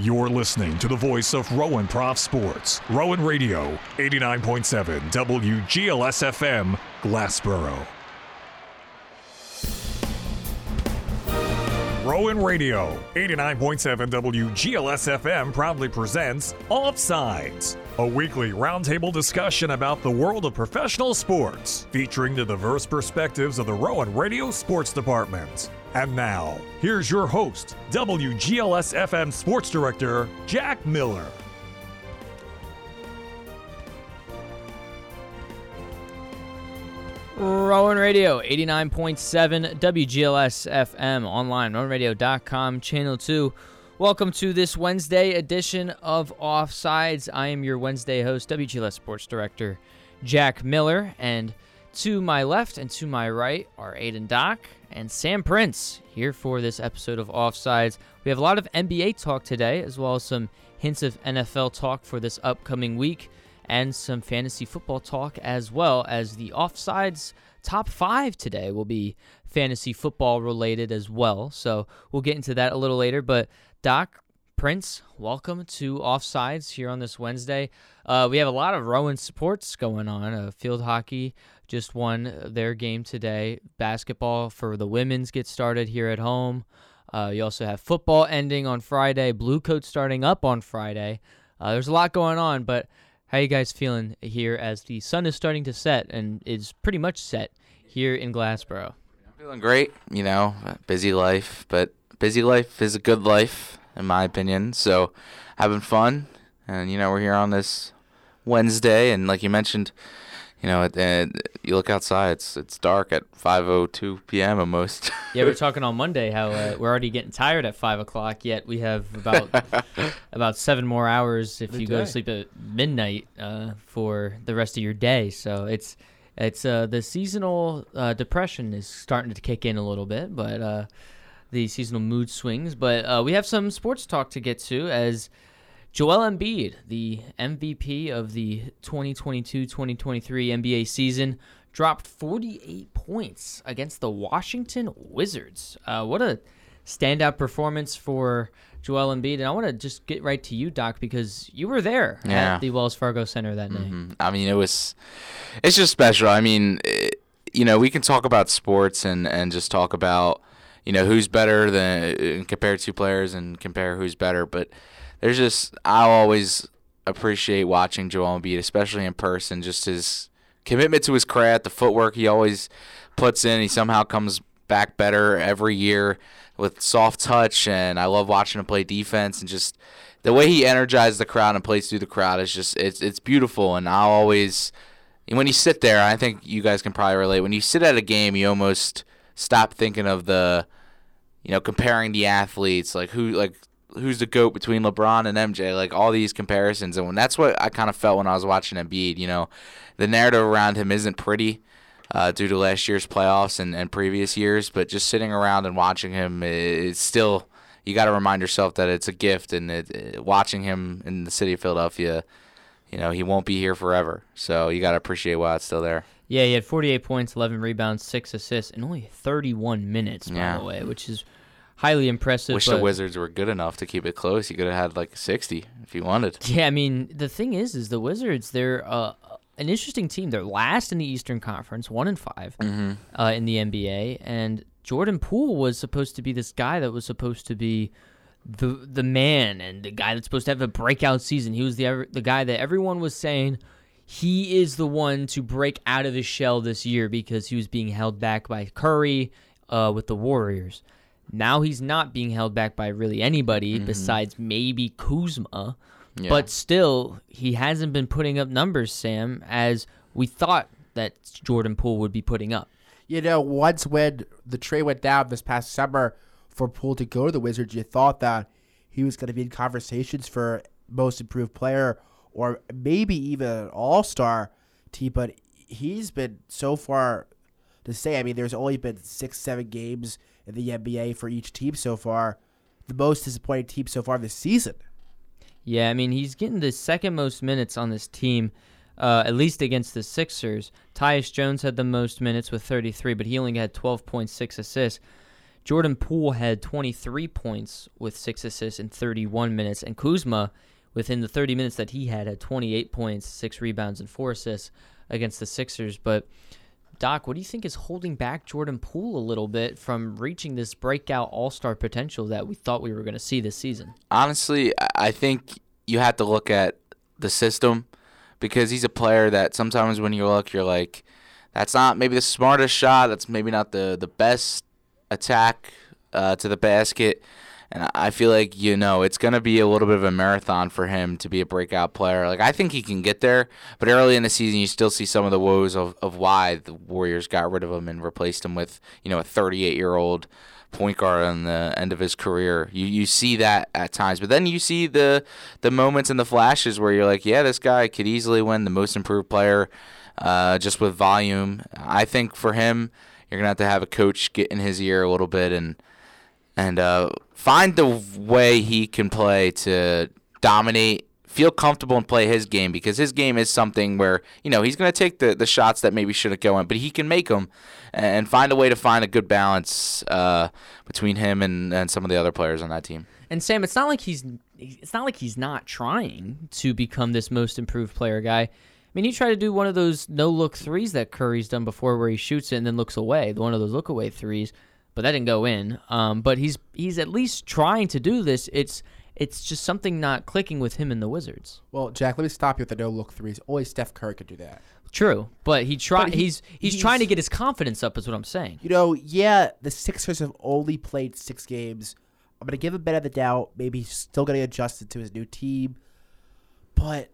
You're listening to the voice of Rowan Prof Sports, Rowan Radio, 89.7 WGLS FM, Glassboro. Rowan Radio, 89.7 WGLS FM proudly presents Offsides, a weekly roundtable discussion about the world of professional sports, featuring the diverse perspectives of the Rowan Radio Sports Department. And now, here's your host, WGLS FM Sports Director, Jack Miller. Rowan Radio 89.7 WGLS FM online, rowanradio.com, channel 2. Welcome to this Wednesday edition of Offsides. I am your Wednesday host, WGLS Sports Director Jack Miller, and to my left and to my right are Aidan Dock and Sam Prince here for this episode of Offsides. We have a lot of NBA talk today, as well as some hints of NFL talk for this upcoming week and some fantasy football talk as well as the offsides top five today will be fantasy football related as well. So we'll get into that a little later. But Doc Prince, welcome to Offsides here on this Wednesday. Uh, we have a lot of Rowan supports going on. Uh, field hockey just won their game today. Basketball for the women's gets started here at home. Uh, you also have football ending on Friday, Blue Coat starting up on Friday. Uh, there's a lot going on, but how you guys feeling here as the sun is starting to set and is pretty much set here in Glassboro? I'm feeling great. You know, busy life, but busy life is a good life in my opinion. So, having fun, and you know, we're here on this Wednesday, and like you mentioned, you know, and you look outside, it's it's dark at 5:02 p.m. almost. yeah, we are talking on Monday how uh, we're already getting tired at five o'clock. Yet we have about about seven more hours if The you go to sleep at midnight uh, for the rest of your day. So it's it's uh, the seasonal uh, depression is starting to kick in a little bit, but uh, the seasonal mood swings. But uh, we have some sports talk to get to as. Joel Embiid, the MVP of the 2022-2023 NBA season, dropped 48 points against the Washington Wizards. Uh, what a standout performance for Joel Embiid. And I want to just get right to you, Doc, because you were there Yeah. at the Wells Fargo Center that night. Mhm. I mean, it was, it's just special. I mean, it, you know, we can talk about sports and and just talk about, you know, who's better than uh, compare two players and compare who's better. But there's just I'll always appreciate watching Joel Embiid, especially in person. Just his commitment to his craft, the footwork he always puts in. He somehow comes back better every year with soft touch, and I love watching him play defense and just the way he energizes the crowd and plays through the crowd is just it's it's beautiful. And I'll always when you sit there, I think you guys can probably relate. When you sit at a game, you almost stop thinking of the, you know, comparing the athletes, like who, like who's the goat between LeBron and MJ, like all these comparisons. And when that's what I kind of felt when I was watching Embiid. You know, the narrative around him isn't pretty. Uh, due to last year's playoffs and, and previous years, but just sitting around and watching him, it's still you got to remind yourself that it's a gift, and it, it- watching him in the city of Philadelphia, you know, he won't be here forever. So you got to appreciate while it's still there. Yeah, he had 48 points, 11 rebounds, 6 assists, and only 31 minutes, by Yeah. the way, which is highly impressive. Wish the Wizards were good enough to keep it close. You could have had like 60 if you wanted. Yeah, I mean, the thing is, is the Wizards, they're uh, an interesting team. They're last in the Eastern Conference, 1 in 5 Mm-hmm. uh, in the NBA, and Jordan Poole was supposed to be this guy that was supposed to be the the man and the guy that's supposed to have a breakout season. He was the the guy that everyone was saying he is the one to break out of his shell this year because he was being held back by Curry uh, with the Warriors. Now he's not being held back by really anybody mm-hmm. besides maybe Kuzma. Yeah. But still, he hasn't been putting up numbers, Sam, as we thought that Jordan Poole would be putting up. You know, once when the trade went down this past summer for Poole to go to the Wizards, you thought that he was going to be in conversations for most improved player or maybe even an all star team. But he's been so far to say, I mean, there's only been six, seven games in the NBA for each team so far. The most disappointing team so far this season. Yeah, I mean, he's getting the second most minutes on this team, uh, at least against the Sixers. Tyus Jones had the most minutes with 33, but he only had 12.6 assists. Jordan Poole had 23 points with six assists in 31 minutes, and Kuzma, within the 30 minutes that he had, had 28 points, six rebounds, and four assists against the Sixers. But Doc, what do you think is holding back Jordan Poole a little bit from reaching this breakout All Star potential that we thought we were going to see this season? Honestly, I think you have to look at the system because he's a player that sometimes when you look, you're like, that's not maybe the smartest shot. That's maybe not the the best attack uh, to the basket. And I feel like, you know, it's going to be a little bit of a marathon for him to be a breakout player. Like, I think he can get there, but early in the season, you still see some of the woes of, of why the Warriors got rid of him and replaced him with, you know, a 38 year old point guard on the end of his career. You you see that at times, but then you see the the moments and the flashes where you're like, yeah, this guy could easily win the most improved player uh, just with volume. I think for him, you're gonna have to have a coach get in his ear a little bit and and uh, find the way he can play to dominate, feel comfortable and play his game because his game is something where you know he's gonna take the the shots that maybe shouldn't go in, but he can make them and find a way to find a good balance uh, between him and and some of the other players on that team. And Sam, it's not like he's it's not like he's not trying to become this most improved player guy. I mean, he tried to do one of those no look threes that Curry's done before, where he shoots it and then looks away. One of those look away threes, but that didn't go in. Um, but he's he's at least trying to do this. It's it's just something not clicking with him and the Wizards. Well, Jack, let me stop you with the no look threes. Only Steph Curry could do that. True, but he try But he- he's, he's he's- trying to get his confidence up. Is what I'm saying. You know, yeah, the Sixers have only played six games. I'm gonna give him benefit of the doubt. Maybe he's still getting adjusted to his new team, but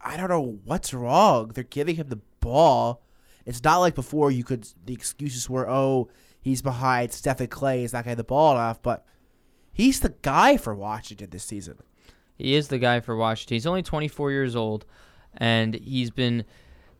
I don't know what's wrong. They're giving him the ball. It's not like before. You could the excuses were, oh, he's behind Steph and Klay. He's not getting the ball enough, but he's the guy for Washington this season. He is the guy for Washington. He's only 24 years old, and he's been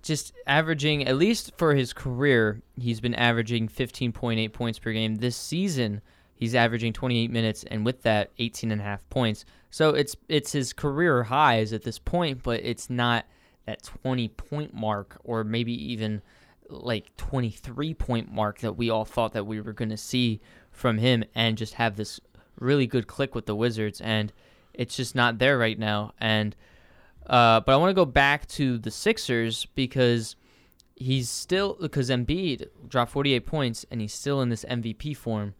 just averaging, at least for his career, he's been averaging 15.8 points per game. This season, he's averaging 28 minutes, and with that, 18 and a half points. So it's it's his career highs at this point, but it's not that 20 point mark or maybe even like 23 point mark that we all thought that we were going to see from him and just have this really good click with the Wizards and it's just not there right now and uh, but I want to go back to the Sixers because he's still because Embiid dropped 48 points and he's still in this MVP form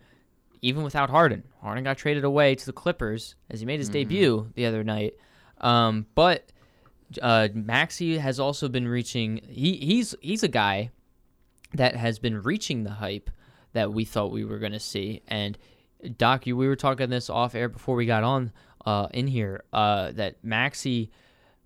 even without Harden. Harden got traded away to the Clippers as he made his debut the other night. Um, but uh, Maxey has also been reaching. He he's he's a guy that has been reaching the hype that we thought we were going to see. And Doc, you, we were talking this off air before we got on uh, in here. Uh, that Maxey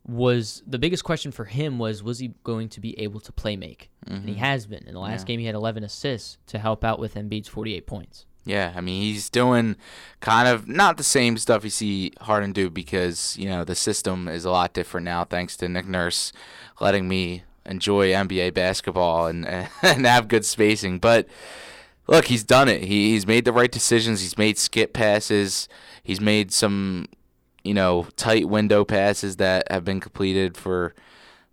was the biggest question for him was was he going to be able to play make? And he has been. In the last game, he had 11 assists to help out with Embiid's 48 points. Yeah, I mean he's doing kind of not the same stuff you see Harden do because you know the system is a lot different now thanks to Nick Nurse letting me enjoy NBA basketball and and have good spacing. But look, he's done it. He he's made the right decisions. He's made skip passes. He's made some you know tight window passes that have been completed for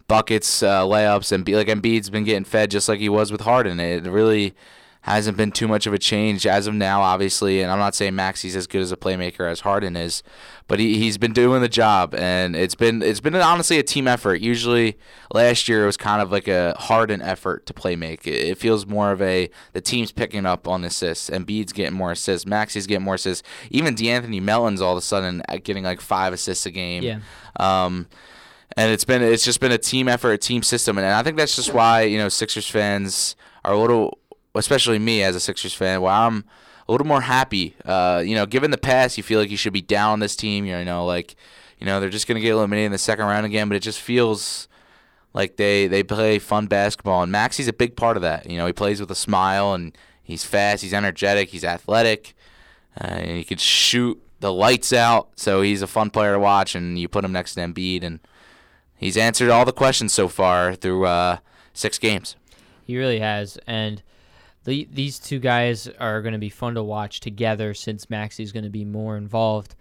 buckets, uh, layups, and be like Embiid's been getting fed just like he was with Harden. It really hasn't been too much of a change as of now, obviously. And I'm not saying Maxey's as good as a playmaker as Harden is, but he he's been doing the job, and it's been it's been honestly a team effort. Usually, last year it was kind of like a Harden effort to play make. It, it feels more of a the team's picking up on assists, and Embiid's getting more assists, Maxey's getting more assists. Even De'Anthony Melton's all of a sudden getting like five assists a game. Yeah. Um, and it's been it's just been a team effort, a team system, and I think that's just why you know Sixers fans are a little, especially me as a Sixers fan, why I'm a little more happy. Uh, you know, given the past, you feel like you should be down on this team. You know, like you know they're just gonna get eliminated in the second round again, but it just feels like they they play fun basketball, and Maxey's a big part of that. You know, he plays with a smile, and he's fast, he's energetic, he's athletic, uh, and he can shoot the lights out. So he's a fun player to watch, and you put him next to Embiid, and he's answered all the questions so far through uh, six games. He really has, and the, these two guys are going to be fun to watch together since Maxey's going to be more involved,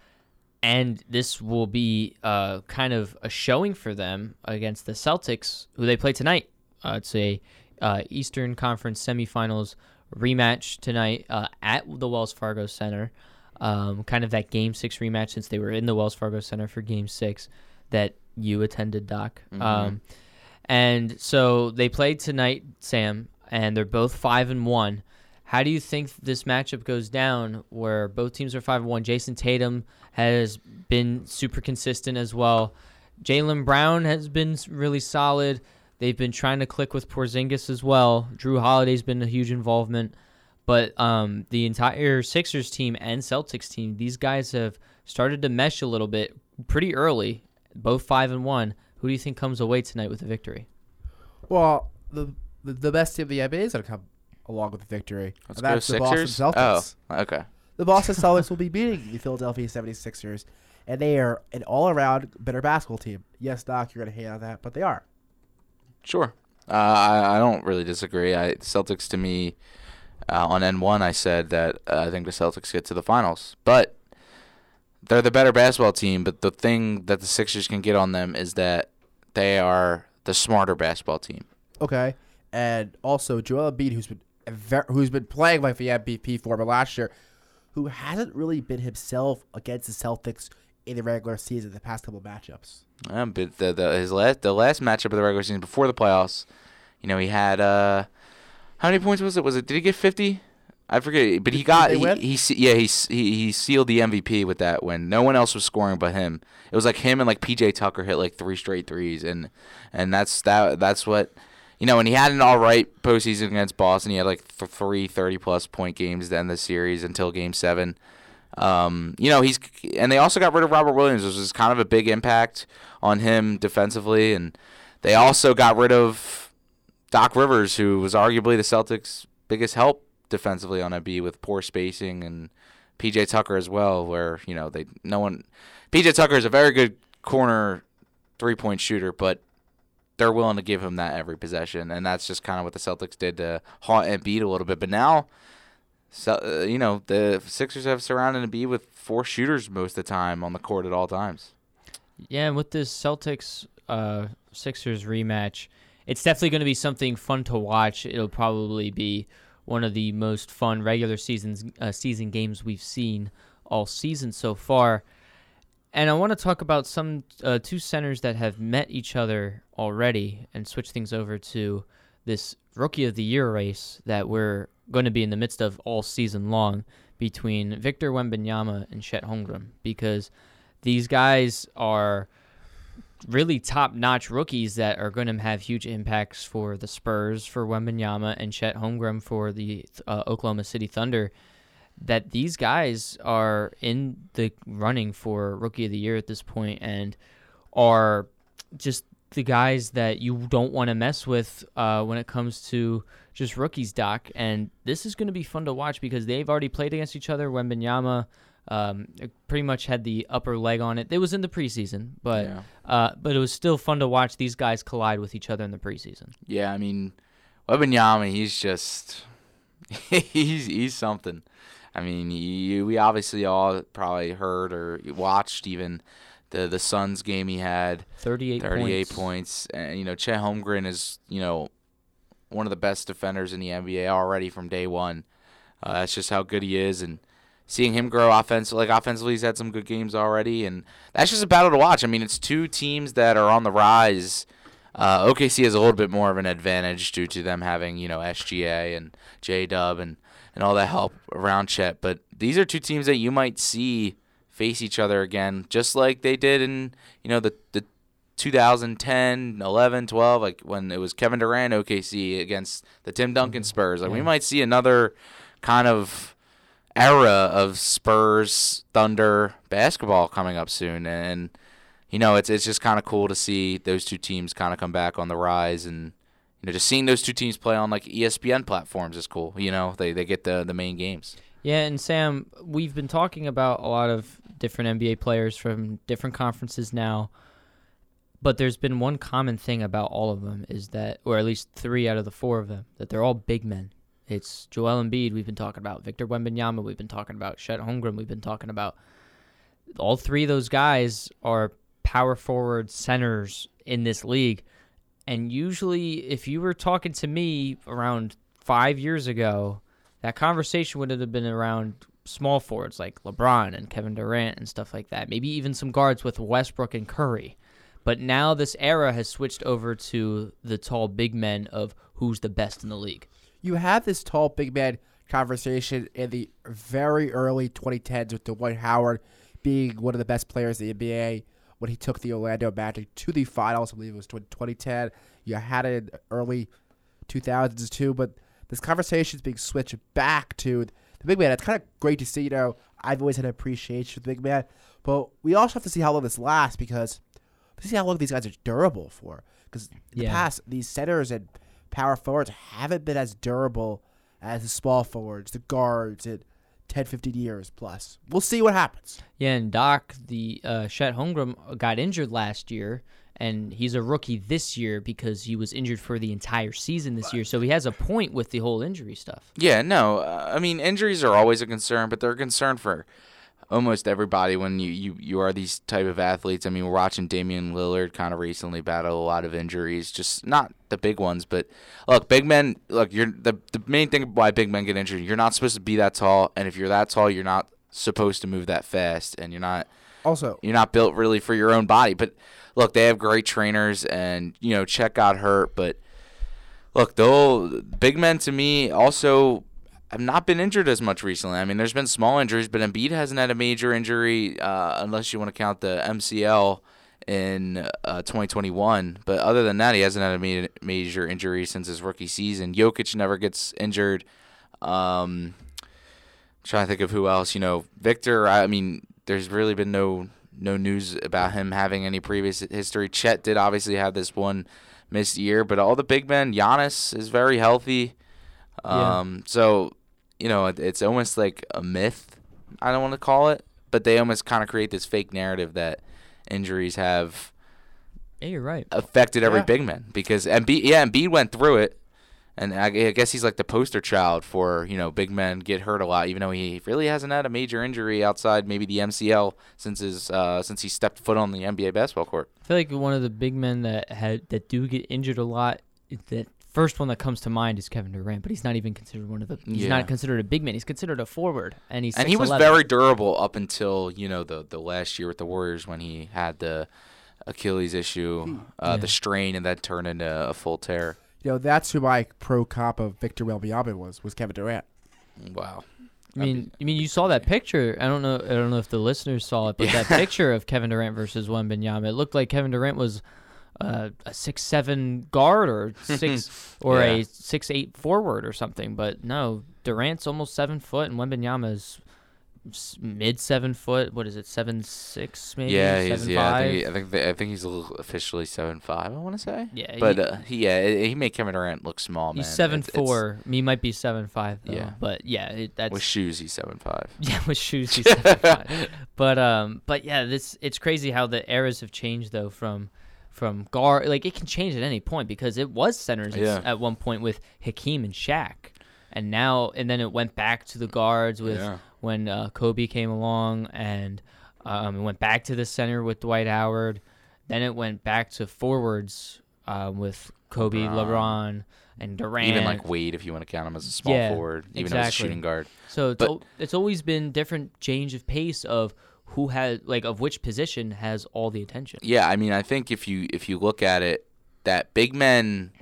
and this will be uh, kind of a showing for them against the Celtics, who they play tonight. Uh, it's a uh, Eastern Conference semifinals rematch tonight uh, at the Wells Fargo Center. Um, kind of that Game Six rematch since they were in the Wells Fargo Center for Game Six that you attended, Doc. Mhm. Um, and so they played tonight, Sam, and they're both five and one. How do you think this matchup goes down? Where both teams are five and one. Jayson Tatum has been super consistent as well. Jaylen Brown has been really solid. They've been trying to click with Porzingis as well. Jrue Holiday's been a huge involvement, but um, the entire Sixers team and Celtics team, these guys have started to mesh a little bit pretty early. Both five and one. Who do you think comes away tonight with a victory? Well, the the, the best team of the NBA is going to come along with the victory. Let's and that's the Boston Celtics. Oh, okay. The Boston Celtics will be beating the Philadelphia 76ers, and they are an all-around better basketball team. Yes, Doc, you're going to hate on that, but they are. Sure. Uh, I, I don't really disagree. I Celtics to me uh, on N one I said that uh, I think the Celtics get to the finals, but they're the better basketball team. But the thing that the Sixers can get on them is that they are the smarter basketball team. Okay, and also Joel Embiid, who's been who's been playing like the MVP for former last year, who hasn't really been himself against the Celtics in the regular season the past couple of matchups. Um, but the, the his last the last matchup of the regular season before the playoffs, you know, he had uh, how many points was it? Was it did he get fifty? I forget, but he got he, he yeah he, he he sealed the MVP with that win. No one else was scoring but him. It was like him and like PJ Tucker hit like three straight threes, and and that's that that's what you know. And he had an all right postseason against Boston. He had like th- three 30 plus point games to end the series until Game Seven. Um, you know, he's and they also got rid of Robert Williams, which was kind of a big impact on him defensively, and they also got rid of Doc Rivers, who was arguably the Celtics' biggest help defensively on Embiid with poor spacing, and PJ Tucker as well, where you know they no one. PJ Tucker is a very good corner three point shooter, but they're willing to give him that every possession, and that's just kind of what the Celtics did to haunt Embiid a little bit. But now so uh, you know the Sixers have surrounded Embiid with four shooters most of the time on the court at all times. Yeah, and with this Celtics uh, Sixers rematch, it's definitely going to be something fun to watch. It'll probably be one of the most fun regular seasons uh, season games we've seen all season so far. And I want to talk about some uh, two centers that have met each other already, and switch things over to this Rookie of the Year race that we're going to be in the midst of all season long between Victor Wembanyama and Chet Holmgren because these guys are really top-notch rookies that are going to have huge impacts for the Spurs, for Wembanyama, and Chet Holmgren for the uh, Oklahoma City Thunder. That these guys are in the running for Rookie of the Year at this point and are just the guys that you don't want to mess with uh, when it comes to just rookies, Doc. And this is going to be fun to watch because they've already played against each other. Wembanyama um, pretty much had the upper leg on it. It was in the preseason, but Yeah. uh, but it was still fun to watch these guys collide with each other in the preseason. Yeah, I mean, Wembanyama, he's just he's he's something. I mean, you, we obviously all probably heard or watched even the the Suns game he had. 38, 38 points. points. And, you know, Chet Holmgren is, you know, one of the best defenders in the NBA already from day one. Uh, that's just how good he is. And seeing him grow offensively, like offensively, he's had some good games already. And that's just a battle to watch. I mean, it's two teams that are on the rise. Uh, OKC has a little bit more of an advantage due to them having, you know, SGA and J Dub and, and all that help around Chet. But these are two teams that you might see face each other again, just like they did in, you know, the, the 2010, 11, 12, like when it was Kevin Durant OKC against the Tim Duncan mm-hmm. Spurs. Like we might see another kind of era of Spurs Thunder basketball coming up soon and you know, it's it's just kind of cool to see those two teams kind of come back on the rise and you know, just seeing those two teams play on like ESPN platforms is cool. You know, they they get the the main games. Yeah, and Sam, we've been talking about a lot of different NBA players from different conferences now, but there's been one common thing about all of them is that, or at least three out of the four of them, that they're all big men. It's Joel Embiid we've been talking about, Victor Wembanyama we've been talking about, Chet Holmgren we've been talking about. All three of those guys are power forward centers in this league, and usually, if you were talking to me around five years ago, that conversation would have been around small forwards like LeBron and Kevin Durant and stuff like that. Maybe even some guards with Westbrook and Curry. But now this era has switched over to the tall big men of who's the best in the league. You had this tall big man conversation in the very early 2010s with Dwight Howard being one of the best players in the NBA when he took the Orlando Magic to the finals. I believe it was 2010. You had it in early 2000s too, but this conversation is being switched back to the big man. It's kind of great to see. You know, I've always had an appreciation for the big man, but we also have to see how long this lasts because to see how long these guys are durable for. Because in the past, these centers and power forwards haven't been as durable as the small forwards, the guards, in 10, 15 years plus. We'll see what happens. Yeah, and Doc, the uh, Chet Holmgren got injured last year, and he's a rookie this year because he was injured for the entire season this year. So he has a point with the whole injury stuff. Yeah, no. Uh, I mean, injuries are always a concern, but they're a concern for almost everybody when you, you, you are these type of athletes. I mean, we're watching Damian Lillard kind of recently battle a lot of injuries, just not the big ones, but look, big men. Look, you're the the main thing why big men get injured. You're not supposed to be that tall, and if you're that tall, you're not supposed to move that fast, and you're not Also, you're not built really for your own body. But look, they have great trainers, and you know, Chet got hurt, but look, though, big men to me also have not been injured as much recently. I mean, there's been small injuries, but Embiid hasn't had a major injury uh, unless you want to count the MCL in uh, 2021. But other than that, he hasn't had a ma- major injury since his rookie season. Jokic never gets injured. Um, trying to think of who else. You know, Victor. I mean, there's really been no no news about him having any previous history. Chet did obviously have this one missed year, but all the big men, Giannis is very healthy. Yeah. Um, so you know, it's almost like a myth. I don't want to call it, but they almost kind of create this fake narrative that injuries have Yeah, you're right. affected every Yeah. big man because Embiid, yeah, Embiid went through it, and I, I guess he's like the poster child for you know big men get hurt a lot, even though he really hasn't had a major injury outside maybe the MCL since his uh, since he stepped foot on the NBA basketball court. I feel like one of the big men that had that do get injured a lot. That first one that comes to mind is Kevin Durant, but he's not even considered one of the. He's Yeah. not considered a big man. He's considered a forward, and he's and he was very durable up until you know the the last year with the Warriors when he had the Achilles issue, uh, Yeah. the strain, and then turned into a full tear. you know, that's who my pro cop of Victor Wembanyama was, was Kevin Durant. Wow. I mean, I mean, you saw that picture. I don't know. I don't know if the listeners saw it, but that picture of Kevin Durant versus Wembanyama, it looked like Kevin Durant was uh, a six seven guard or six or Yeah. a six eight forward or something. But no, Durant's almost seven foot, and Wembanyama's s- mid seven foot. What is it, seven six maybe? Yeah, he's seven, yeah. I think, he, I think I think he's a little officially seven five. I want to say. Yeah, but he- uh, he, yeah, he made Kevin Durant look small. He's man. seven It's- it's- four. Me might be seven five though. Yeah. But yeah, it, that's with shoes, he's seven five. Yeah, with shoes he's seven five. But um, but yeah, this it's crazy how the eras have changed though from from guard like it can change at any point because it was centers at- Yeah. at one point with Hakeem and Shaq, and now and then it went back to the guards with Yeah. when uh, Kobe came along, and um, it went back to the center with Dwight Howard. Then it went back to forwards uh, with Kobe, LeBron. LeBron, and Durant. Even like Wade, if you want to count him as a small Yeah, forward, even though he's a shooting guard. So it's, But- al- it's always been different change of pace of who has like of which position has all the attention. Yeah, I mean, I think if you if you look at it, that big men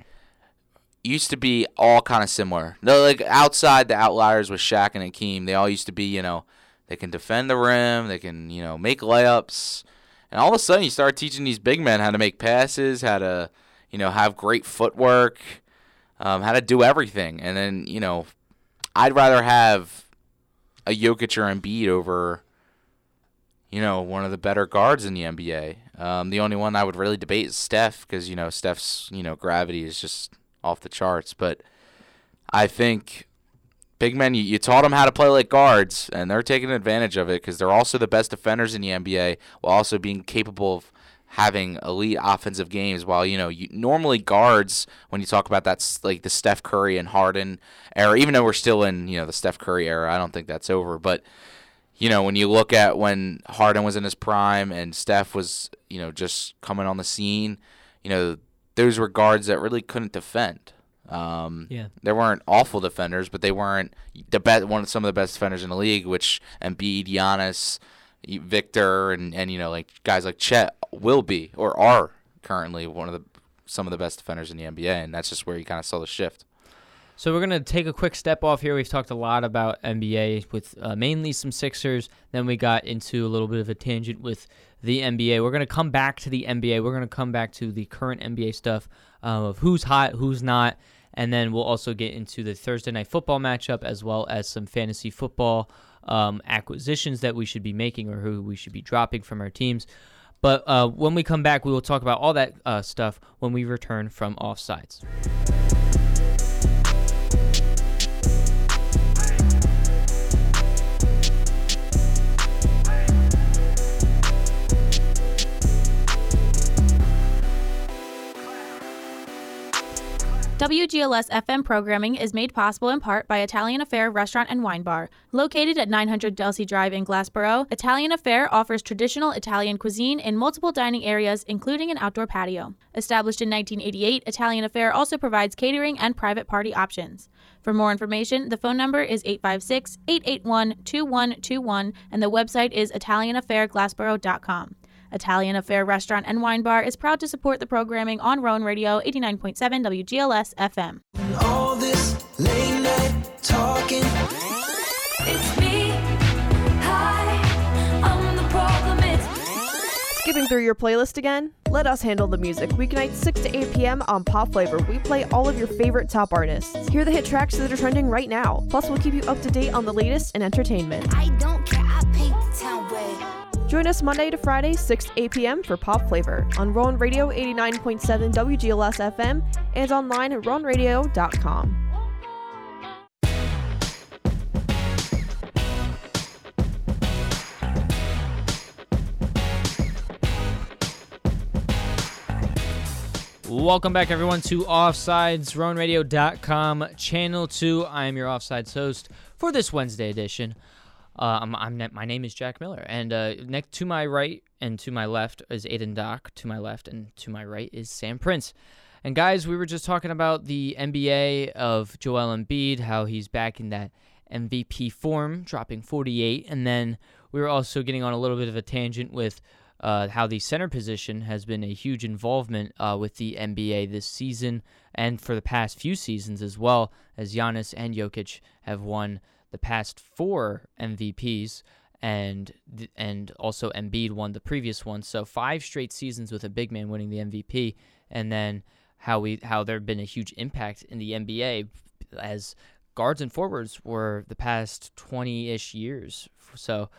used to be all kind of similar. No, like outside the outliers with Shaq and Hakeem, they all used to be, you know, they can defend the rim, they can, you know, make layups, and all of a sudden you start teaching these big men how to make passes, how to, you know, have great footwork, um, how to do everything, and then you know, I'd rather have a Jokic or Embiid over you know, one of the better guards in the NBA. Um, the only one I would really debate is Steph because you know Steph's you know gravity is just off the charts. But I think big men, you, you taught them how to play like guards, and they're taking advantage of it because they're also the best defenders in the NBA while also being capable of having elite offensive games. While you know, you, normally guards when you talk about that's like the Steph Curry and Harden era, even though we're still in you know the Steph Curry era, I don't think that's over, but you know, when you look at when Harden was in his prime and Steph was, you know, just coming on the scene, you know, those were guards that really couldn't defend. Um, Yeah. they weren't awful defenders, but they weren't the best. One of some of the best defenders in the league, which Embiid, Giannis, Victor, and and you know like guys like Chet will be or are currently one of the some of the best defenders in the NBA, and that's just where you kind of saw the shift. So we're gonna take a quick step off here. We've talked a lot about NBA with uh, mainly some Sixers. Then we got into a little bit of a tangent with the NBA. We're gonna come back to the NBA. We're gonna come back to the current NBA stuff um, of who's hot, who's not, and then we'll also get into the Thursday night football matchup as well as some fantasy football um, acquisitions that we should be making or who we should be dropping from our teams. But uh, when we come back, we will talk about all that uh, stuff when we return from offsides. WGLS FM programming is made possible in part by Italian Affair Restaurant and Wine Bar. Located at 900 Delsea Drive in Glassboro, Italian Affair offers traditional Italian cuisine in multiple dining areas, including an outdoor patio. Established in 1988, Italian Affair also provides catering and private party options. For more information, the phone number is 856 881 2121 and the website is ItalianAffairGlassboro.com. Italian Affair Restaurant and Wine Bar is proud to support the programming on Rowan Radio 89.7 WGLS FM. all this late night talking. It's me. Hi, I'm the problem. It's Skipping through your playlist again? Let us handle the music. Weeknights 6 to 8 p.m. on Pop Flavor. We play all of your favorite top artists. Hear the hit tracks that are trending right now. Plus, we'll keep you up to date on the latest in entertainment. I don't care. Join us Monday to Friday, 6 to 8 p.m. for Pop Flavor on Rowan Radio 89.7 WGLS FM and online at rowanradio.com. Welcome back, everyone, to Offsides, RowanRadio.com, Channel 2. I am your Offsides host for this Wednesday edition. Uh, I'm, I'm, my name is Jack Miller, and uh, next to my right and to my left is Aidan Dock. To my left and to my right is Sam Prince. And guys, we were just talking about the NBA of Joel Embiid, how he's back in that MVP form, dropping 48, and then we were also getting on a little bit of a tangent with uh, how the center position has been a huge involvement uh, with the NBA this season and for the past few seasons as well, as Giannis and Jokic have won the past four MVPs, and and also Embiid won the previous one. So five straight seasons with a big man winning the MVP, and then how we how there have been a huge impact in the NBA as guards and forwards were the past 20-ish years. So,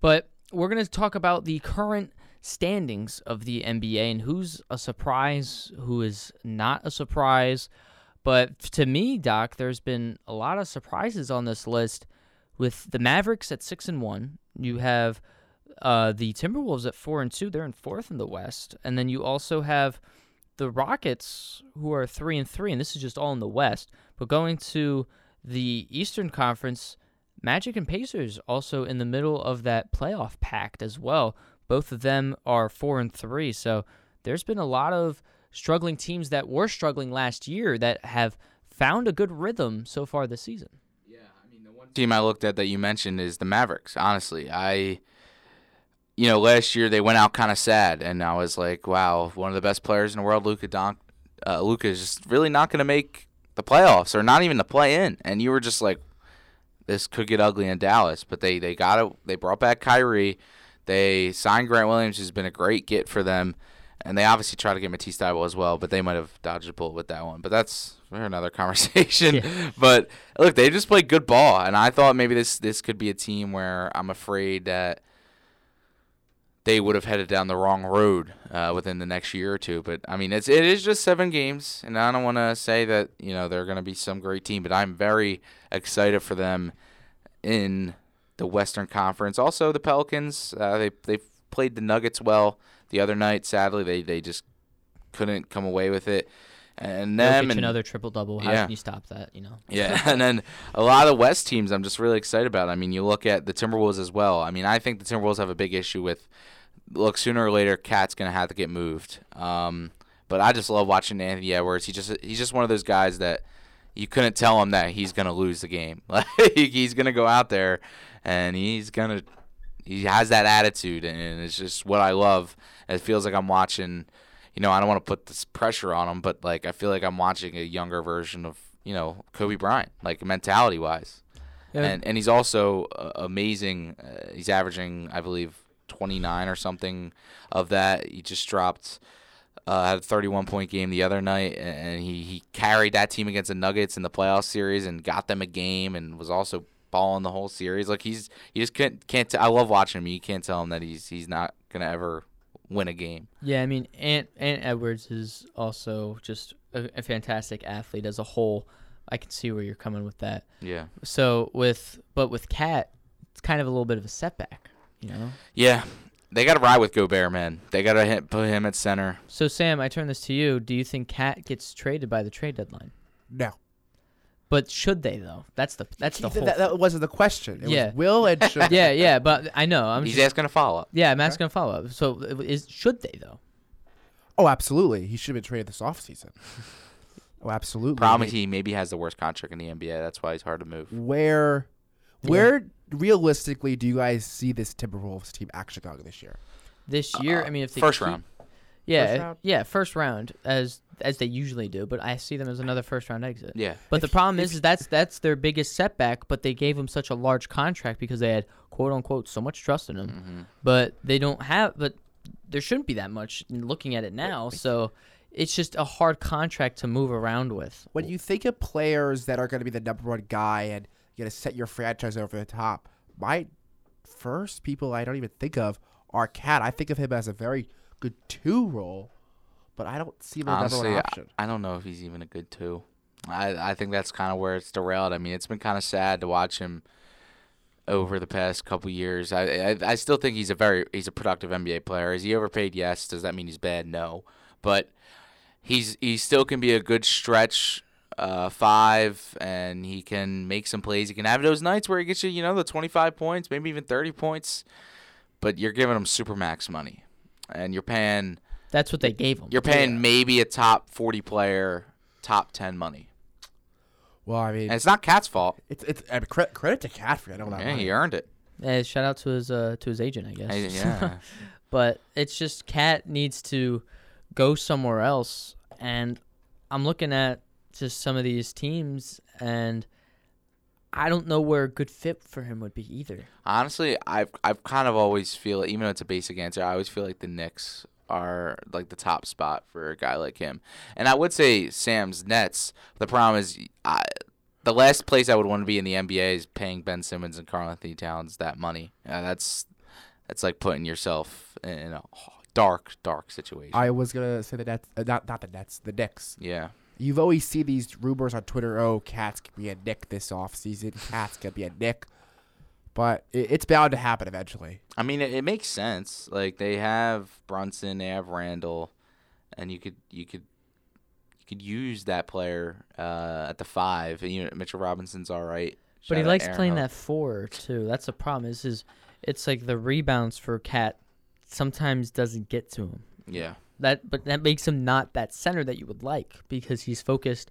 but we're going to talk about the current standings of the NBA and who's a surprise, who is not a surprise. But to me, Doc, there's been a lot of surprises on this list. With the Mavericks at six and one, you have uh, the Timberwolves at four and two. They're in fourth in the West, and then you also have the Rockets who are three and three, and this is just all in the West. But going to the Eastern Conference, Magic and Pacers also in the middle of that playoff pact as well. Both of them are four and three, so there's been a lot of struggling teams that were struggling last year that have found a good rhythm so far this season. Yeah, I mean the one team I looked at that you mentioned is the Mavericks. Honestly, I, you know, last year they went out kind of sad, and I was like, wow, one of the best players in the world, Luka Don, uh, Luka is just really not going to make the playoffs or not even the play in, and you were just like, this could get ugly in Dallas. But they they got it. They brought back Kyrie. They signed Grant Williams, who's been a great get for them. And they obviously try to get Matisse Thybulle as well, but they might have dodged a bullet with that one. But that's for another conversation. But look, they just played good ball, and I thought maybe this this could be a team where I'm afraid that they would have headed down the wrong road uh, within the next year or two. But I mean, it's it is just seven games, and I don't want to say that you know they're going to be some great team, but I'm very excited for them in the Western Conference. Also, the Pelicans, uh, they they played the Nuggets well the other night. Sadly, they they just couldn't come away with it. And them and another triple double. How yeah. can you stop that? You know. yeah, and then a lot of the West teams I'm just really excited about. I mean, you look at the Timberwolves as well. I mean, I think the Timberwolves have a big issue with look sooner or later Cat's going to have to get moved. Um, but I just love watching Anthony Edwards. He just he's just one of those guys that you couldn't tell him that he's gonna lose the game. Like he's gonna go out there and he's gonna he has that attitude and it's just what I love. It feels like I'm watching you know, I don't want to put this pressure on him, but like I feel like I'm watching a younger version of, you know, Kobe Bryant, like mentality wise. Yeah. And and he's also uh, amazing. Uh, he's averaging, I believe, 29 or something of that. He just dropped uh, had a 31 point game the other night, and he, he carried that team against the Nuggets in the playoff series and got them a game, and was also balling the whole series. Like he's he just can't can't. T- I love watching him. You can't tell him that he's he's not gonna ever win a game. Yeah, I mean, Ant Ant Edwards is also just a, a fantastic athlete as a whole. I can see where you're coming with that. Yeah. So with but with Cat, it's kind of a little bit of a setback, you know. Yeah. They got to ride with Gobert, man. They got to put him at center. So Sam, I turn this to you. Do you think Cat gets traded by the trade deadline? No. But should they though? That's the that's the Th- whole. that, that wasn't the question. It Yeah. was will and should. yeah, yeah, but I know. I'm He's just, asking a follow up. yeah, I'm asking a follow up. So is should they though? Oh, absolutely. He should have been traded this offseason. Oh, absolutely. Problem is he maybe has the worst contract in the NBA. That's why he's hard to move. where, where realistically do you guys see this Timberwolves team actually going this year? This year, I mean, if they Uh, First keep- round. yeah, First round? yeah, first round as as they usually do. But I see them as another first round exit. Yeah. But the problem is, is that's that's their biggest setback. But they gave him such a large contract because they had quote unquote so much trust in him. Mm-hmm. But they don't have. But there shouldn't be that much looking at it now. So it's just a hard contract to move around with. When you think of players that are going to be the number one guy and you're going to set your franchise over the top, my first people I don't even think of are Cat. I think of him as a very good two role, but I don't see him as Honestly, I, option. I don't know if he's even a good two. I I think that's kind of where it's derailed. I mean, it's been kind of sad to watch him over the past couple years. I, I I still think he's a very he's a productive NBA player. Is he overpaid? Yes. Does that mean he's bad? No. But he's he still can be a good stretch uh, five, and he can make some plays. He can have those nights where he gets you, you know, the 25 points, maybe even 30 points. But you're giving him super max money, and you're paying That's what they gave him. you're paying maybe a top 40 player, top 10 money. Well, I mean, And it's not Cat's fault. it's it's I mean, credit, credit to Cat for getting all that Yeah, money. he earned it. Eh, shout out to his uh, to his agent, I guess. Hey, Yeah. but it's just Cat needs to go somewhere else. And I'm looking at just some of these teams, and I don't know where a good fit for him would be either. Honestly, I've I've kind of always feel even though it's a basic answer, I always feel like the Knicks are like the top spot for a guy like him. And I would say Sam's Nets. The problem is I, the last place I would want to be in the NBA is paying Ben Simmons and Karl-Anthony Towns that money. Uh, that's that's like putting yourself in a dark dark situation. I was gonna say the Nets, uh, not not the Nets, the Knicks. yeah. You've always seen these rumors on Twitter. Oh, Cats could be a Knick this offseason. Cats could be a Knick, but it, it's bound to happen eventually. I mean, it, it makes sense. Like they have Brunson, they have Randle, and you could you could you could use that player uh, at the five. And, you know, Mitchell Robinson's all right. But he likes Aaron playing Hook. that four too. That's the problem. Is his it's like the rebounds for Cat sometimes doesn't get to him. Yeah, That but that makes him not that center that you would like because he's focused.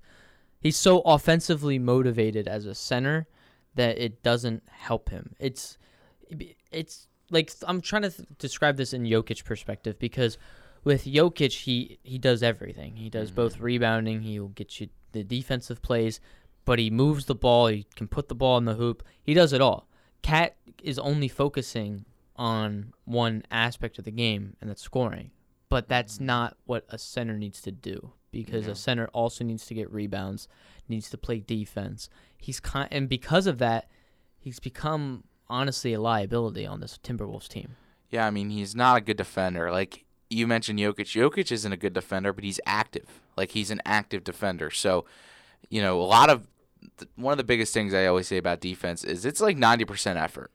He's so offensively motivated as a center that it doesn't help him. It's it's like I'm trying to th- describe this in Jokic perspective because with Jokic he he does everything. He does both mm-hmm. rebounding, he'll get you the defensive plays, but he moves the ball, he can put the ball in the hoop. He does it all. Cat is only focusing on one aspect of the game and that's scoring. But that's mm-hmm. not what a center needs to do because a center also needs to get rebounds, needs to play defense. He's con- and because of that, he's become honestly a liability on this Timberwolves team. yeah. I mean, he's not a good defender. Like you mentioned, Jokic. Jokic isn't a good defender, but he's active. Like he's an active defender. So, you know, a lot of th- one of the biggest things I always say about defense is it's like ninety percent effort.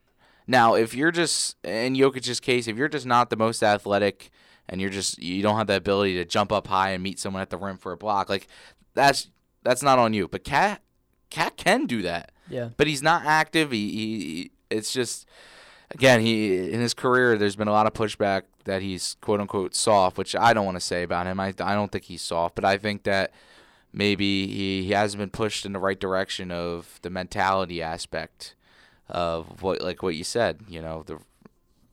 Now, if you're just in Jokic's case, if you're just not the most athletic and you're just you don't have the ability to jump up high and meet someone at the rim for a block, like that's that's not on you. But Cat Cat can do that. Yeah. But he's not active. He, he, it's just again, he in his career, there's been a lot of pushback that he's quote unquote soft, which I don't want to say about him. I I don't think he's soft, but I think that maybe he, he hasn't been pushed in the right direction of the mentality aspect of what like what you said. You know, the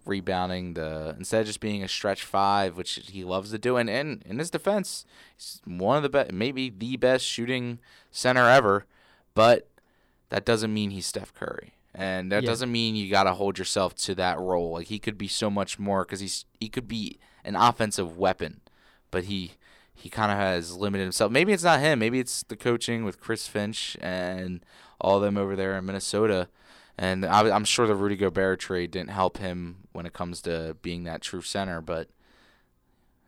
rebounding, the instead of just being a stretch five, which he loves to do, and, and in his defense, he's one of the best, maybe the best shooting center ever, but that doesn't mean he's Steph Curry. And that Yeah. doesn't mean you got to hold yourself to that role. Like he could be so much more because he's he could be an offensive weapon, but he he kind of has limited himself. Maybe it's not him. Maybe it's the coaching with Chris Finch and all them over there in Minnesota. And I, I'm sure the Rudy Gobert trade didn't help him when it comes to being that true center. But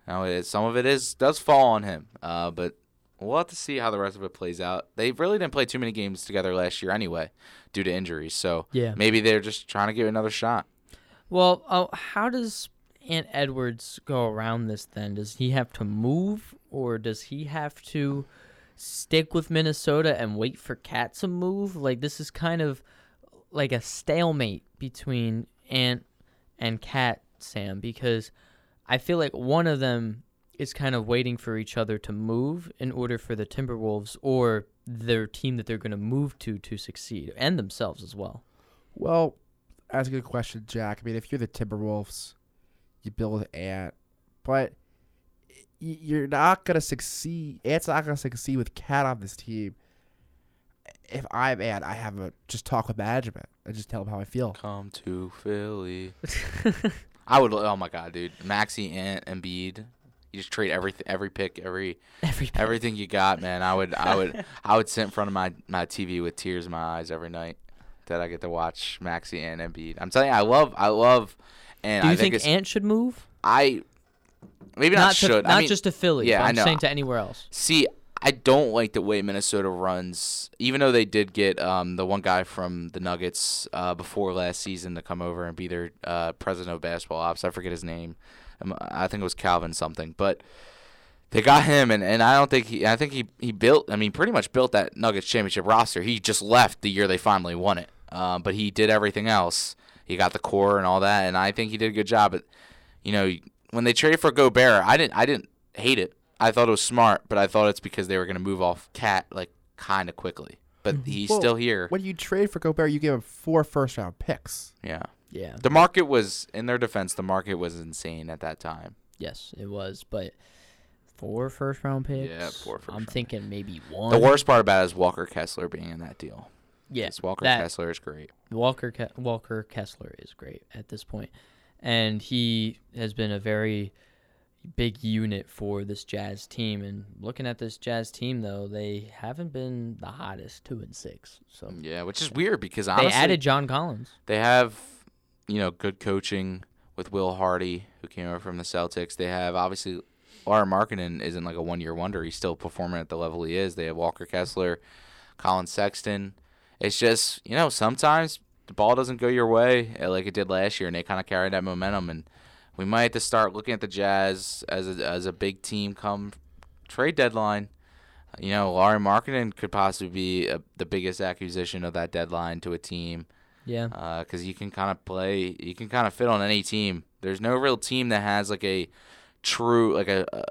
you know, it, some of it is does fall on him. Uh, but we'll have to see how the rest of it plays out. They really didn't play too many games together last year anyway, due to injuries. So Yeah. maybe they're just trying to give it another shot. Well, oh, how does Ant Edwards go around this then? Does he have to move or does he have to stick with Minnesota and wait for Cat to move? Like this is kind of like a stalemate between Ant and Cat, Sam, because I feel like one of them is kind of waiting for each other to move in order for the Timberwolves or their team that they're going to move to to succeed and themselves as well. Well, that's a good question, Jack. I mean, if you're the Timberwolves, you build Ant, but you're not gonna succeed. Ant's not gonna succeed with Cat on this team. If I'm Ant, I have a just talk with management and just tell them how I feel. Come to Philly. I would. Oh my god, dude, Maxey and Embiid. You just trade everything, every pick, every Every everything you got, man. I would, I would, I would sit in front of my my TV with tears in my eyes every night that I get to watch Maxey and Embiid. I'm telling you, I love, I love, and Do you I think, think Ant should move? I maybe not, to, should. not I mean, just to Philly. yeah, but I I'm know. saying to anywhere else. See, I don't like the way Minnesota runs. Even though they did get um, the one guy from the Nuggets uh, before last season to come over and be their uh, president of basketball ops, I forget his name. Um, I think it was Calvin something, but they got him, and, and I don't think he. I think he he built. I mean, pretty much built that Nuggets championship roster. He just left the year they finally won it, um, but he did everything else. He got the core and all that, and I think he did a good job. But you know, when they traded for Gobert, I didn't I didn't hate it. I thought it was smart, but I thought it's because they were going to move off Cat like kind of quickly. But mm-hmm. he's Well, still here. When you trade for Gobert, you give him four first round picks. Yeah. Yeah. The market was in their defense. The market was insane at that time. Yes, it was, but four first round picks. Yeah, four first I'm round thinking maybe one. The worst part about it is Walker Kessler being in that deal. Yeah, 'Cause Walker that- Kessler is great. Walker Ke- Walker Kessler is great at this point, and he has been a very big unit for this Jazz team. And looking at this Jazz team, though, they haven't been the hottest, two and six. So Yeah, which is weird because they added John Collins. they have you know good coaching with Will Hardy who came over from the Celtics. They have obviously Lauri Markkanen isn't like a one year wonder. He's still performing at the level he is. They have Walker Kessler, Collin Sexton. It's just you know sometimes the ball doesn't go your way uh, like it did last year, and they kind of carry that momentum. And we might have to start looking at the Jazz as a, as a big team come trade deadline. You know, Lauri Markkanen could possibly be a, the biggest acquisition of that deadline to a team Yeah, uh, because you can kind of play, you can kind of fit on any team. There's no real team that has like a true, like a, a,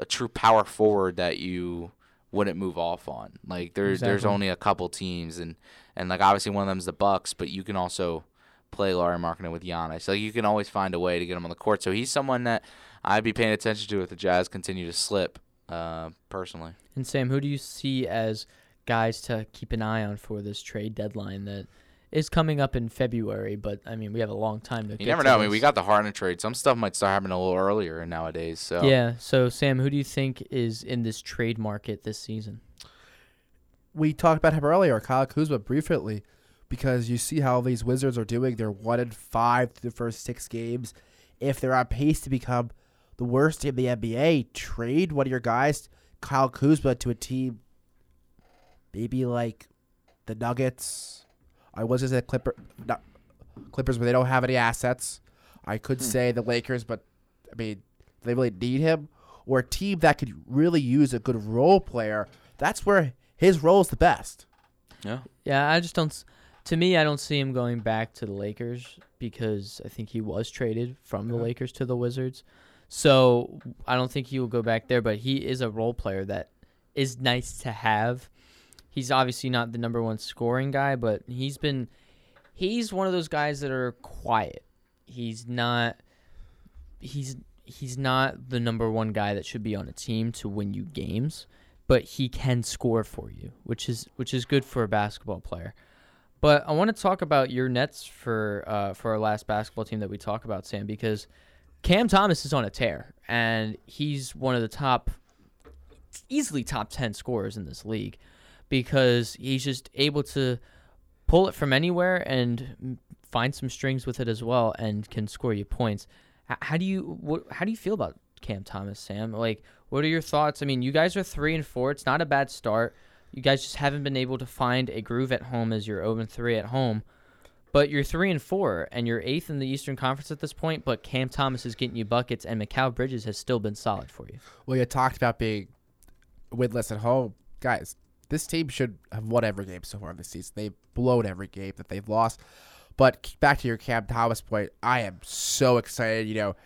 a true power forward that you wouldn't move off on. Like there's there's only a couple teams, and and like obviously one of them's the Bucks, but you can also play Lauri Markkanen with Giannis. Like you can always find a way to get him on the court. So he's someone that I'd be paying attention to if the Jazz continue to slip. Uh, personally. and Sam, who do you see as guys to keep an eye on for this trade deadline that is coming up in February? But I mean, we have a long time to. You get never to know. I mean, we got the Harden trade. Some stuff might start happening a little earlier nowadays. So Yeah. So Sam, who do you think is in this trade market this season? We talked about him earlier, Kyle Kuzma, briefly, because you see how these Wizards are doing. They're one and five through the first six games. If they're on pace to become the worst in the NBA, trade one of your guys, Kyle Kuzma, to a team, maybe like the Nuggets. I was just at Clipper, not, Clippers, where they don't have any assets. I could hmm. say the Lakers, but I mean, they really need him. Or a team that could really use a good role player. That's where his role is the best. yeah. Yeah, I just don't. To me, I don't see him going back to the Lakers because I think he was traded from the Uh-huh. Lakers to the Wizards. So I don't think he will go back there, but he is a role player that is nice to have. He's obviously not the number one scoring guy, but he's been he's one of those guys that are quiet. He's not he's he's not the number one guy that should be on a team to win you games, but he can score for you, which is which is good for a basketball player. But I want to talk about your Nets for uh, for our last basketball team that we talk about, Sam, because Cam Thomas is on a tear, and he's one of the top, easily top ten scorers in this league, because he's just able to pull it from anywhere and find some strings with it as well, and can score you points. How do you what, how do you feel about Cam Thomas, Sam? Like, what are your thoughts? I mean, you guys are three and four. It's not a bad start. You guys just haven't been able to find a groove at home as you're 0 and 3 at home. But you're three and four, and you're eighth in the Eastern Conference at this point. But Cam Thomas is getting you buckets, and Mikal Bridges has still been solid for you. Well, you talked about being winless at home, guys. This team should have won every game so far this season. They've blown every game that they've lost. But back to your Cam Thomas point, I am so excited. You know,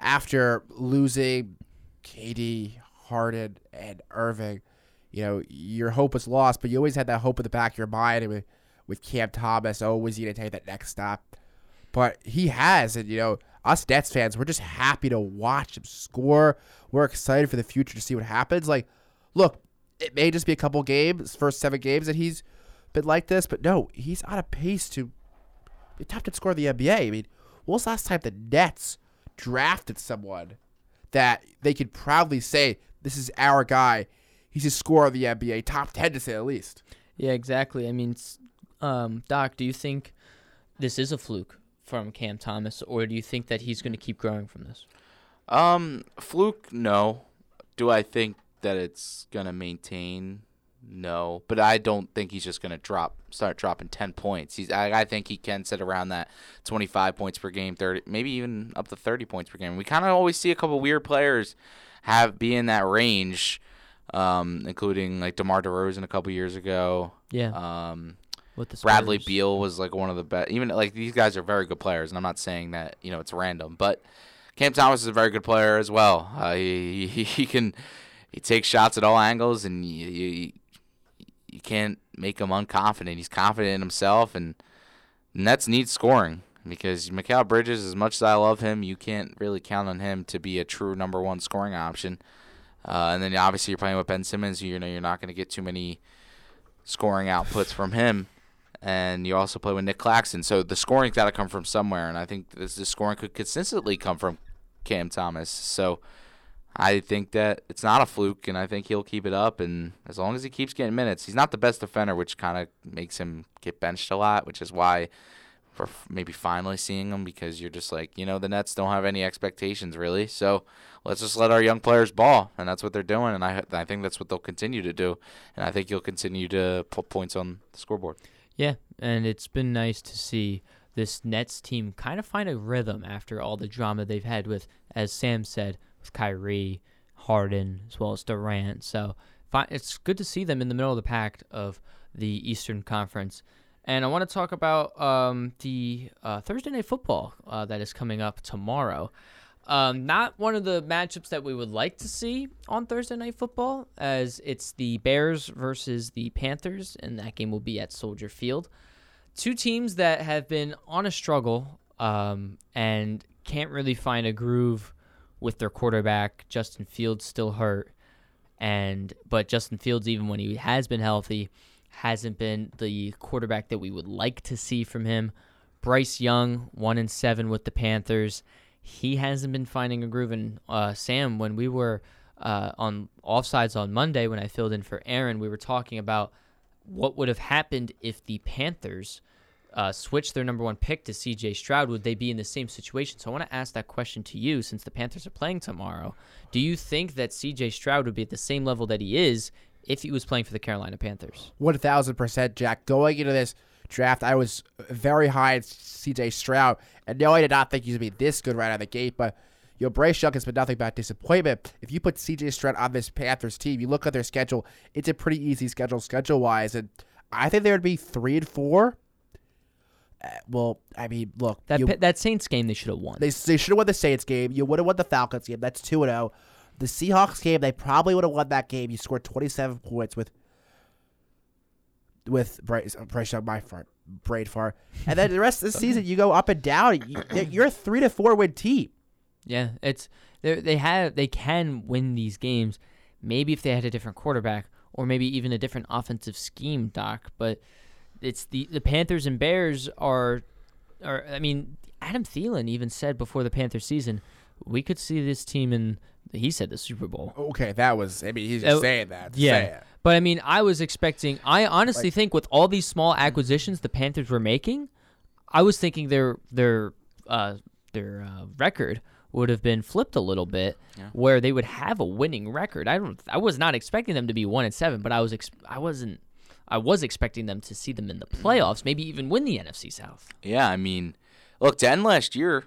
after losing KD, Harden, and Irving, you know, your hope was lost, but you always had that hope in the back of your mind with, with Cam Thomas. Oh, was he going to take that next step? But he has, and you know, us Nets fans, we're just happy to watch him score. We're excited for the future to see what happens. Like, look, it may just be a couple games, first seven games that he's been like this, but no, he's on a pace to be top 10 scorer in the NBA. I mean, when was the last time the Nets drafted someone that they could proudly say, this is our guy? He's a scorer of the NBA, top 10 to say the least. Yeah, exactly. I mean, um, Doc, do you think this is a fluke from Cam Thomas, or do you think that he's going to keep growing from this? Um, fluke, no. Do I think that it's gonna maintain? No, but I don't think he's just gonna drop, start dropping ten points. He's, I, I think he can sit around that twenty-five points per game, thirty, maybe even up to thirty points per game. We kind of always see a couple weird players have be in that range, um, including like DeMar DeRozan a couple years ago. Yeah, Um, with the Bradley. Beal was like one of the best. Even like these guys are very good players, and I'm not saying that you know it's random, but Cam Thomas is a very good player as well. Uh, he, he he can he takes shots at all angles, and you you, you can't make him unconfident. He's confident in himself, and Nets need scoring because Mikal Bridges, as much as I love him, you can't really count on him to be a true number one scoring option. Uh, and then obviously you're playing with Ben Simmons, you know you're not going to get too many scoring outputs from him. And you also play with Nic Claxton, so the scoring's got to come from somewhere. And I think this, the scoring could consistently come from Cam Thomas. So I think that it's not a fluke, and I think he'll keep it up. And as long as he keeps getting minutes, he's not the best defender, which kind of makes him get benched a lot, which is why we're maybe finally seeing him because you're just like, you know, the Nets don't have any expectations really. So let's just let our young players ball, and that's what they're doing. And I I think that's what they'll continue to do, and I think you'll continue to put points on the scoreboard. Yeah, and it's been nice to see this Nets team kind of find a rhythm after all the drama they've had with, as Sam said, with Kyrie, Harden, as well as Durant. So it's good to see them in the middle of the pack of the Eastern Conference. And I want to talk about um, the uh, Thursday night football uh, that is coming up tomorrow. Um, not one of the matchups that we would like to see on Thursday night football, as it's the Bears versus the Panthers, and that game will be at Soldier Field. Two teams that have been on a struggle um, and can't really find a groove with their quarterback. Justin Fields still hurt, and but Justin Fields, even when he has been healthy, hasn't been the quarterback that we would like to see from him. Bryce Young, one and seven with the Panthers. He hasn't been finding a groove. And uh, Sam, when we were uh, on offsides on Monday, when I filled in for Aaron, we were talking about what would have happened if the Panthers uh, switched their number one pick to C.J. Stroud. Would they be in the same situation? So I want to ask that question to you, since the Panthers are playing tomorrow. Do you think that C.J. Stroud would be at the same level that he is if he was playing for the Carolina Panthers? One thousand percent, Jack. Going into this draft, I was very high on C.J. Stroud, and no, I did not think he was gonna be this good right out of the gate. But you know, Bryce Young has been nothing but disappointment. If you put C.J. Stroud on this Panthers team, you look at their schedule; it's a pretty easy schedule, schedule wise, and I think they would be three and four Uh, well, I mean, look, That you- that Saints game they should have won. they they should have won the Saints game. You would have won the Falcons game. That's two and zero. The Seahawks game, they probably would have won that game. You scored twenty seven points with with Bryce, Bryce Young, my brain far, and then the rest of the season you go up and down. You, you're a three to four win team. Yeah, it's they they have they can win these games. Maybe if they had a different quarterback or maybe even a different offensive scheme, Doc. But it's the the Panthers and Bears are are I mean Adam Thielen even said before the Panthers season we could see this team in he said the Super Bowl. Okay, that was. I mean, he's Uh, saying that. Yeah. But I mean, I was expecting. I honestly think with all these small acquisitions the Panthers were making, I was thinking their their uh, their uh, record would have been flipped a little bit, where they would have a winning record. I don't. I was not expecting them to be one and seven, but I was. Ex- I wasn't. I was expecting them to see them in the playoffs, maybe even win the NFC South. Yeah, I mean, look, ten last year,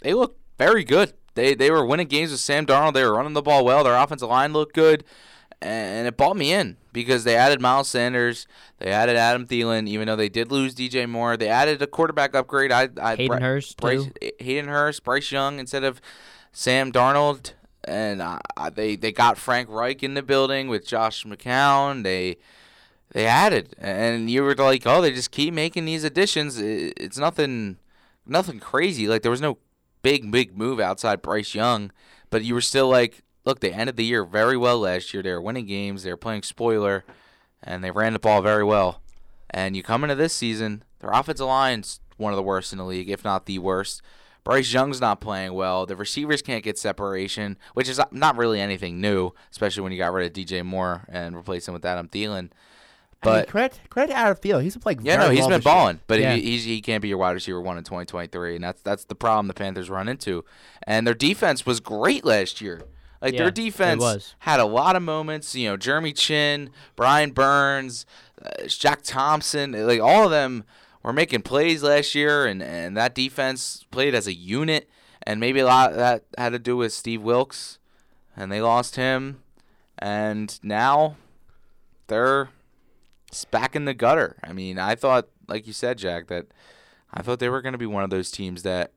they looked very good. They they were winning games with Sam Darnold. They were running the ball well. Their offensive line looked good, and it bought me in because they added Miles Sanders. They added Adam Thielen, even though they did lose DJ Moore. They added a quarterback upgrade. I, I Hayden Bry- Hurst, Bryce, too. Hayden Hurst, Bryce Young instead of Sam Darnold, and uh, they they got Frank Reich in the building with Josh McCown. They they added, and you were like, oh, they just keep making these additions. It's nothing, nothing crazy. Like there was no big, big move outside Bryce Young, but you were still like, look, they ended the year very well last year. They were winning games. They were playing spoiler, and they ran the ball very well. And you come into this season, their offensive line's one of the worst in the league, if not the worst. Bryce Young's not playing well. The receivers can't get separation, which is not really anything new, especially when you got rid of DJ Moore and replaced him with Adam Thielen. I mean, But credit credit to Adam Thielen. He's been yeah, no, he's well been this year. balling, but Yeah. he, he's, he can't be your wide receiver one in 2023, and that's that's the problem the Panthers run into. And their defense was great last year. Like Yeah, their defense had a lot of moments. You know, Jeremy Chinn, Brian Burns, uh, Shaq Thompson, like all of them were making plays last year, and and that defense played as a unit. And maybe a lot of that had to do with Steve Wilks, and they lost him, and now they're it's back in the gutter. I mean, I thought, like you said, Jack, that I thought they were going to be one of those teams that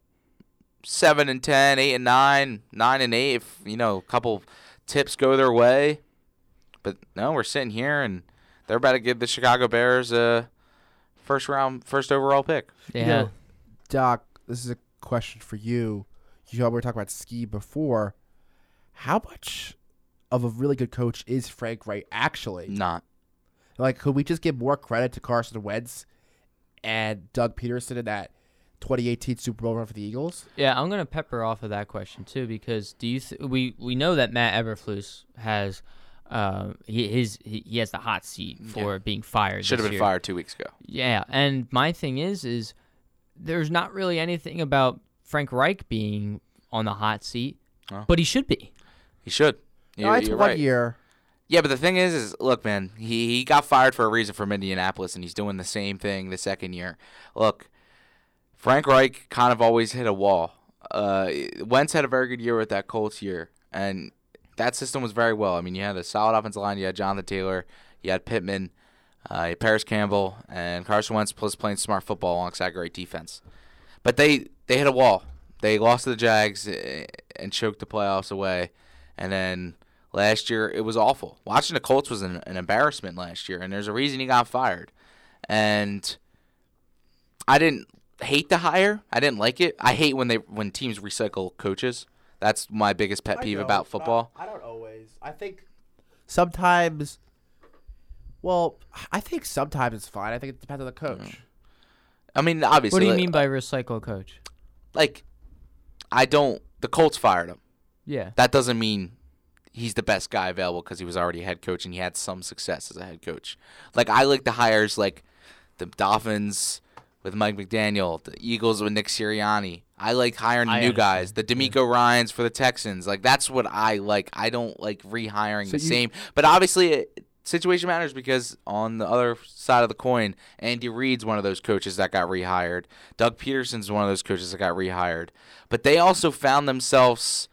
seven and 10, 8 and nine, nine and eight. If you know a couple tips go their way, but no, we're sitting here and they're about to give the Chicago Bears a first round, first overall pick. Yeah. You know, Doc, this is a question for you. You know, we were talking about ski before. How much of a really good coach is Frank Reich actually? Not. Like, could we just give more credit to Carson Wentz and Doug Pederson in that 2018 Super Bowl run for the Eagles? Yeah, I'm gonna pepper off of that question too because do you th- we we know that Matt Eberflus has uh he his he, he has the hot seat for being fired. Should have been year. fired two weeks ago. Yeah, and my thing is is there's not really anything about Frank Reich being on the hot seat, Oh. but he should be. He should. No, You're- it's one right. year. Yeah, but the thing is, is look, man, he, he got fired for a reason from Indianapolis, and he's doing the same thing the second year. Look, Frank Reich kind of always hit a wall. Uh, Wentz had a very good year with that Colts year, and that system was very well. I mean, you had a solid offensive line. You had Jonathan Taylor, you had Pittman, uh, you had Parris Campbell, and Carson Wentz plus playing smart football alongside great defense. But they they hit a wall. They lost to the Jags eh, and choked the playoffs away, and then last year it was awful. Watching the Colts was an, an embarrassment last year, and there's a reason he got fired. And I didn't hate the hire. I didn't like it. I hate when they when teams recycle coaches. That's my biggest pet peeve about football. I don't always. I think sometimes. Well, I think sometimes it's fine. I think it depends on the coach. Mm. I mean, obviously, What do you like- mean by recycle coach? like I don't. The Colts fired him. Yeah. That doesn't mean he's the best guy available because he was already a head coach and he had some success as a head coach. Like I like the hires like the Dolphins with Mike McDaniel, the Eagles with Nick Sirianni. I like hiring I new guys, the DeMeco Ryans for the Texans. Like that's what I like. I don't like rehiring So the you- same. But obviously, it, situation matters because on the other side of the coin, Andy Reid's one of those coaches that got rehired. Doug Pederson's one of those coaches that got rehired. But they also found themselves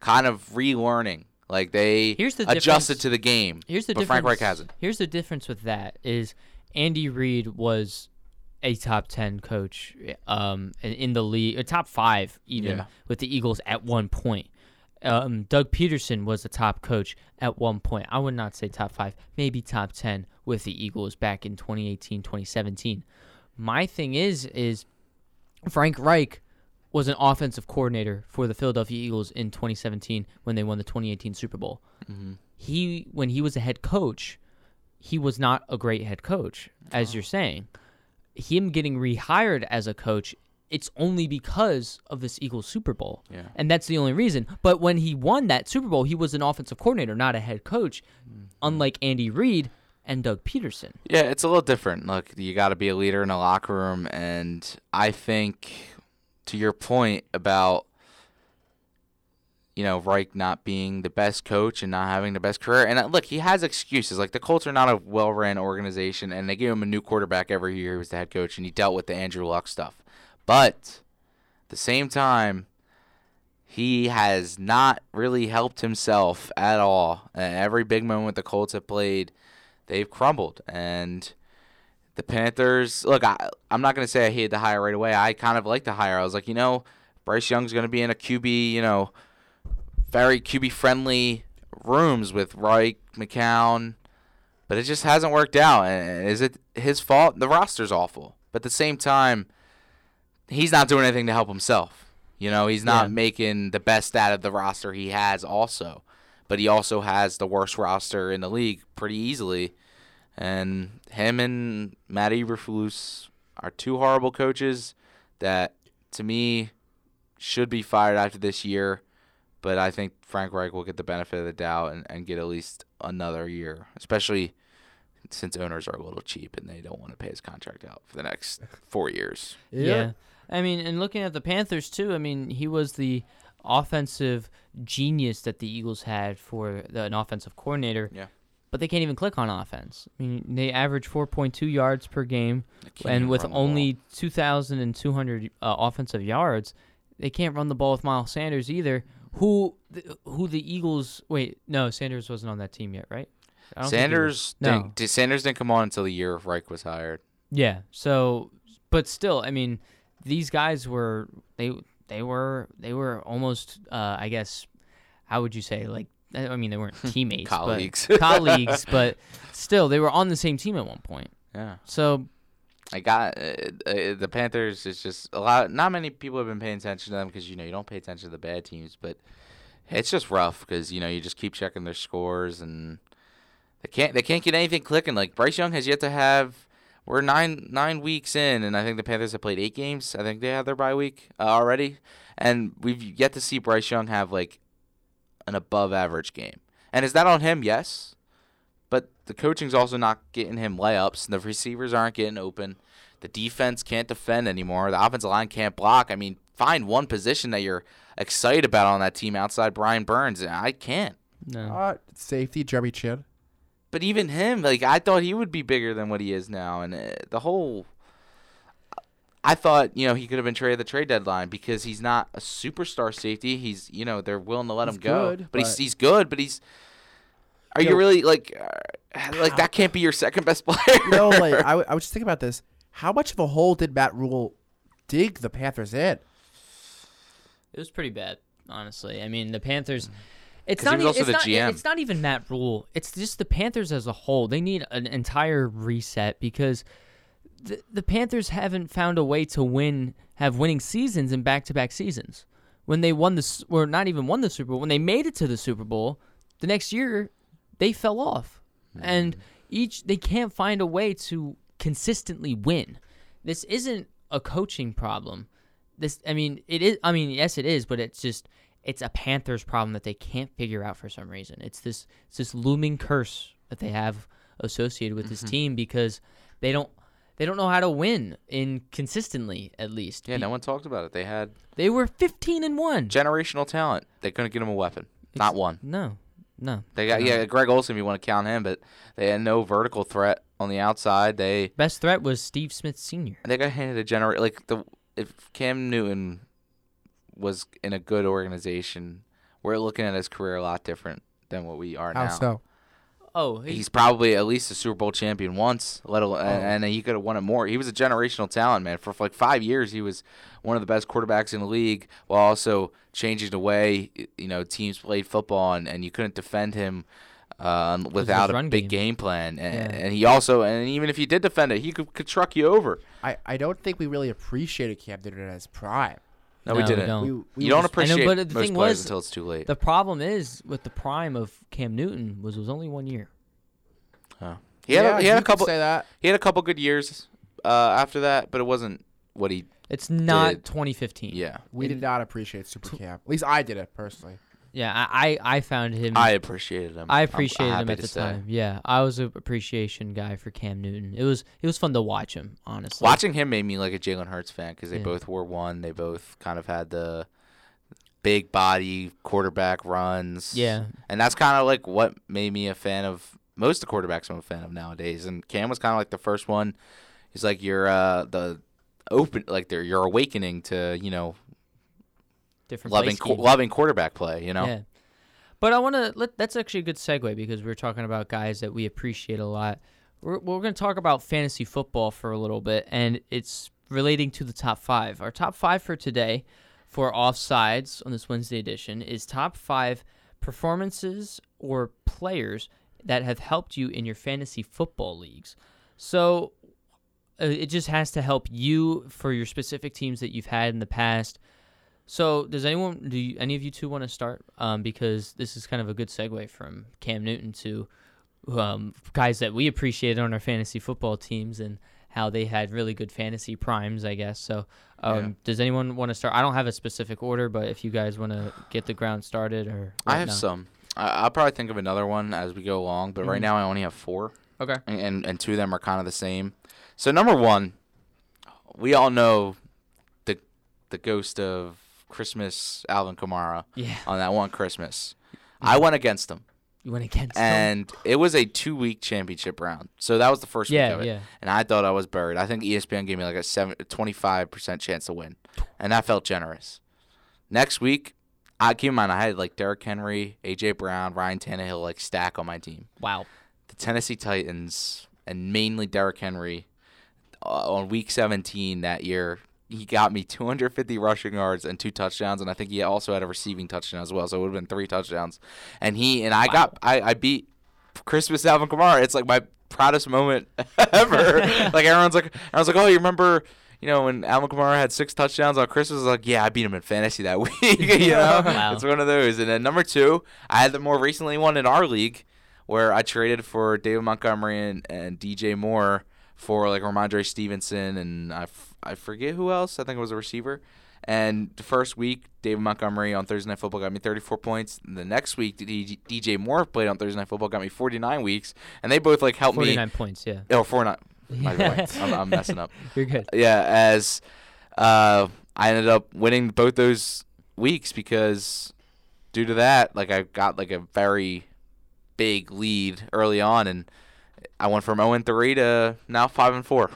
kind of relearning. Like they Here's the adjusted difference- to the game. Here's the but difference. Frank Reich hasn't. Here's the difference with that is Andy Reid was a top 10 coach um, in- the league, a top five even Yeah. with the Eagles at one point. Um, Doug Pederson was the top coach at one point. I would not say top five, maybe top 10 with the Eagles back in 2018, 2017. My thing is, is Frank Reich was an offensive coordinator for the Philadelphia Eagles in 2017 when they won the 2018 Super Bowl. Mm-hmm. He, when he was a head coach, he was not a great head coach, as you're saying. Him getting rehired as a coach, it's only because of this Eagles Super Bowl. Yeah. And that's the only reason. But when he won that Super Bowl, he was an offensive coordinator, not a head coach, mm-hmm. unlike Andy Reid and Doug Pederson. Yeah, it's a little different. Look, you got to be a leader in a locker room, and I think, to your point about, you know, Reich not being the best coach and not having the best career, and uh, look, he has excuses. Like the Colts are not a well-run organization, and they gave him a new quarterback every year. He was the head coach, and he dealt with the Andrew Luck stuff. But at the same time, he has not really helped himself at all. And every big moment the Colts have played, they've crumbled. And the Panthers, look, I, I'm not going to say I hated the hire right away. I kind of liked the hire. I was like, you know, Bryce Young's going to be in a QB, you know, very QB friendly rooms with Reich, McCown, but it just hasn't worked out. And is it his fault? The roster's awful. But at the same time, he's not doing anything to help himself. You know, he's not Yeah. making the best out of the roster he has also. But he also has the worst roster in the league pretty easily. And him and Matt Eberflus are two horrible coaches that, to me, should be fired after this year. But I think Frank Reich will get the benefit of the doubt and, and get at least another year, especially since owners are a little cheap and they don't want to pay his contract out for the next four years. Yeah. I mean, and looking at the Panthers too, I mean, he was the offensive genius that the Eagles had for the, an offensive coordinator. Yeah. But they can't even click on offense. I mean, they average 4.2 yards per game, and with run the ball. only 2,200 uh, offensive yards, they can't run the ball with Miles Sanders either. Who, who the Eagles? Wait, no, Sanders wasn't on that team yet, right? I don't think he was. Sanders No. didn't, Sanders didn't come on until the year Reich was hired. Yeah. So, but still, I mean, these guys were they they were they were almost uh, I guess how would you say like I mean they weren't teammates but- Colleagues. colleagues but still they were on the same team at one point. Yeah. So I got uh, uh, the Panthers. Is just a lot. Not many people have been paying attention to them because you know you don't pay attention to the bad teams, but it's just rough because you know you just keep checking their scores and they can't they can't get anything clicking. Like Bryce Young has yet to have. We're nine nine weeks in, and I think the Panthers have played eight games. I think they have their bye week uh, already, and we've yet to see Bryce Young have like an above average game. And is that on him? Yes. But the coaching's also not getting him layups. and The receivers aren't getting open. The defense can't defend anymore. The offensive line can't block. I mean, find one position that you're excited about on that team outside Brian Burns. and I can't. no. Uh, safety, Jeremy Chinn. But even him, like I thought he would be bigger than what he is now, and uh, the whole. I thought you know he could have been traded at the trade deadline because he's not a superstar safety. He's you know they're willing to let He's him go, good, but, he's but- he's good. But he's. Are you Yo. really like, uh, like that can't be your second best player? You know, like I, w- I was just thinking about this. How much of a hole did Matt Rhule dig the Panthers in? It was pretty bad, honestly. I mean, the Panthers. It's 'Cause he not. was also it's the not. GM. It's not even Matt Rhule. It's just the Panthers as a whole. They need an entire reset because the the Panthers haven't found a way to win, have winning seasons in back to back seasons. When they won the, or not even won the Super Bowl, when they made it to the Super Bowl, the next year they fell off, and each they can't find a way to consistently win. This isn't a coaching problem. This, I mean, it is. I mean, yes, it is, but it's just it's a Panthers problem that they can't figure out for some reason. It's this it's this looming curse that they have associated with Mm-hmm. this team because they don't they don't know how to win in consistently at least. yeah, Be- no one talked about it. They had They were 15 and 1. generational talent. They couldn't get him a weapon. Not one. No. No. They got no. yeah, Greg Olsen. If you want to count him, but they had no vertical threat on the outside. They Best threat was Steve Smith Sr. they got handed a gener like the if Cam Newton was in a good organization, we're looking at his career a lot different than what we are How now. so? Oh, he- He's probably at least a Super Bowl champion once, let alone, and, and he could have won it more. He was a generational talent, man. For like five years, he was one of the best quarterbacks in the league, while also changing the way you know teams played football, and, and you couldn't defend him um, without a big game. game plan. And, Yeah. and he also, and even if he did defend it, he could, could truck you over. I, I don't think we really appreciated Cam Newton at his prime. No, No, we we didn't. don't. We, we you don't were- appreciate but the most thing players was- until it's too late. the problem is with the prime of Cam Newton was it was only one year. Oh. He had, Yeah, a, he had a couple. say that. He had a couple good years uh, after that, but it wasn't what he. It's not Did. 2015. Yeah, We did not appreciate Super Cam. At least I did it personally. Yeah, I I, found him. I appreciated him. I appreciated him at the time. Yeah, I was an appreciation guy for Cam Newton. It was it was fun to watch him, honestly. Watching him made me like a Jalen Hurts fan because they Yeah. both were one. They both kind of had the big body quarterback runs. Yeah. and that's kind of like what made me a fan of most of the quarterbacks I'm a fan of nowadays. And Cam was kind of like the first one. He's like you're uh, the open like they're you're awakening to you know different loving qu- loving quarterback play. You know. Yeah. But I want to that's actually a good segue because we are talking about guys that we appreciate a lot. We're we're going to talk about fantasy football for a little bit and it's relating to the top 5. Our top 5 for today for offsides on this Wednesday edition is top 5 performances or players that have helped you in your fantasy football leagues. So uh, it just has to help you for your specific teams that you've had in the past. So, does anyone, do you, any of you two want to start? Um, because this is kind of a good segue from Cam Newton to um, guys that we appreciated on our fantasy football teams and how they had really good fantasy primes, I guess. So, um, Yeah. does anyone want to start? I don't have a specific order, but if you guys want to get the ground started or I have some. I, I'll probably think of another one as we go along, but right Mhm. now I only have four. Okay. and, and and two of them are kind of the same. So number one, we all know the the ghost of Christmas Alvin Kamara Yeah. on that one Christmas. I went against him, You went against them. and it was a two week championship round. So that was the first Yeah, week of it, yeah. and I thought I was buried. I think ESPN gave me like a seven, 25 percent chance to win, and that felt generous. Next week. I keep in mind I had like Derrick Henry, AJ Brown, Ryan Tannehill like stack on my team Wow. the Tennessee Titans and mainly Derrick Henry uh, on week 17 that year. He got me 250 rushing yards and two touchdowns, and I think he also had a receiving touchdown as well. So it would have been three touchdowns. And he and I got I, I beat Christmas Alvin Kamara. It's like my proudest moment ever. like everyone's like everyone's like, oh, you remember? You know, when Alvin Kamara had six touchdowns on Christmas, I was like, yeah, I beat him in fantasy that week. you know, Wow. it's one of those. And then number two, I had the more recently one in our league where I traded for David Montgomery and, and DJ Moore for like Rhamondre Stevenson and I, f- I forget who else. I think it was a receiver. And the first week, David Montgomery on Thursday Night Football got me 34 points. And the next week, DJ Moore played on Thursday Night Football, got me 49 weeks. And they both like helped me. 49 points, yeah. Oh, 49. My bad. I'm, I'm messing up. You're good. Yeah, as uh, I ended up winning both those weeks because due to that, like I got like a very big lead early on, and I went from 0 and 3 to now 5 and 4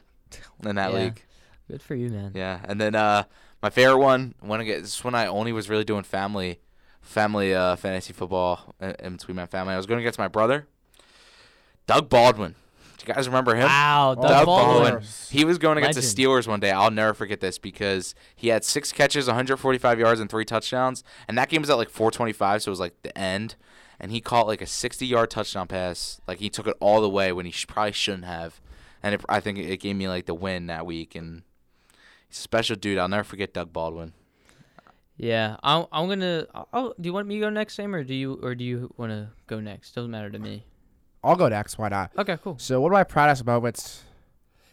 in that Yeah. league. Good for you, man. Yeah, and then uh, my favorite one when I get this is when I only was really doing family, family uh, fantasy football in, in between my family. I was going against my brother, Doug Baldwin. Do you guys remember him? Wow, Doug Doug Baldwin. Baldwin. He was going against Legend. the Steelers one day. I'll never forget this because he had six catches, 145 yards, and three touchdowns. And that game was at like 425, so it was like the end. And he caught like a 60 yard touchdown pass. Like he took it all the way when he sh- probably shouldn't have. And it, I think it gave me like the win that week. And he's a special dude. I'll never forget Doug Baldwin. Yeah, I'm, I'm gonna. Oh, do you want me to go next, Sam, or do you, or do you want to go next? Doesn't matter to me. I'll go next. Why not? Okay, cool. So one of my proudest moments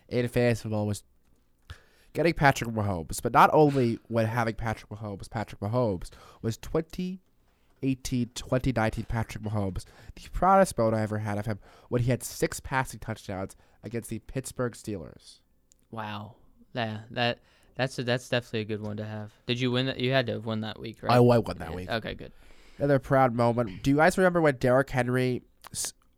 in fantasy football was getting Patrick Mahomes. But not only when having Patrick Mahomes, Patrick Mahomes was 2018, 2019 Patrick Mahomes. The proudest moment I ever had of him when he had six passing touchdowns against the Pittsburgh Steelers. Wow. Yeah, that that's a, that's definitely a good one to have. Did you win that? You had to have won that week, right? Oh, I won that Yeah, week. Okay, good. Another proud moment. Do you guys remember when Derrick Henry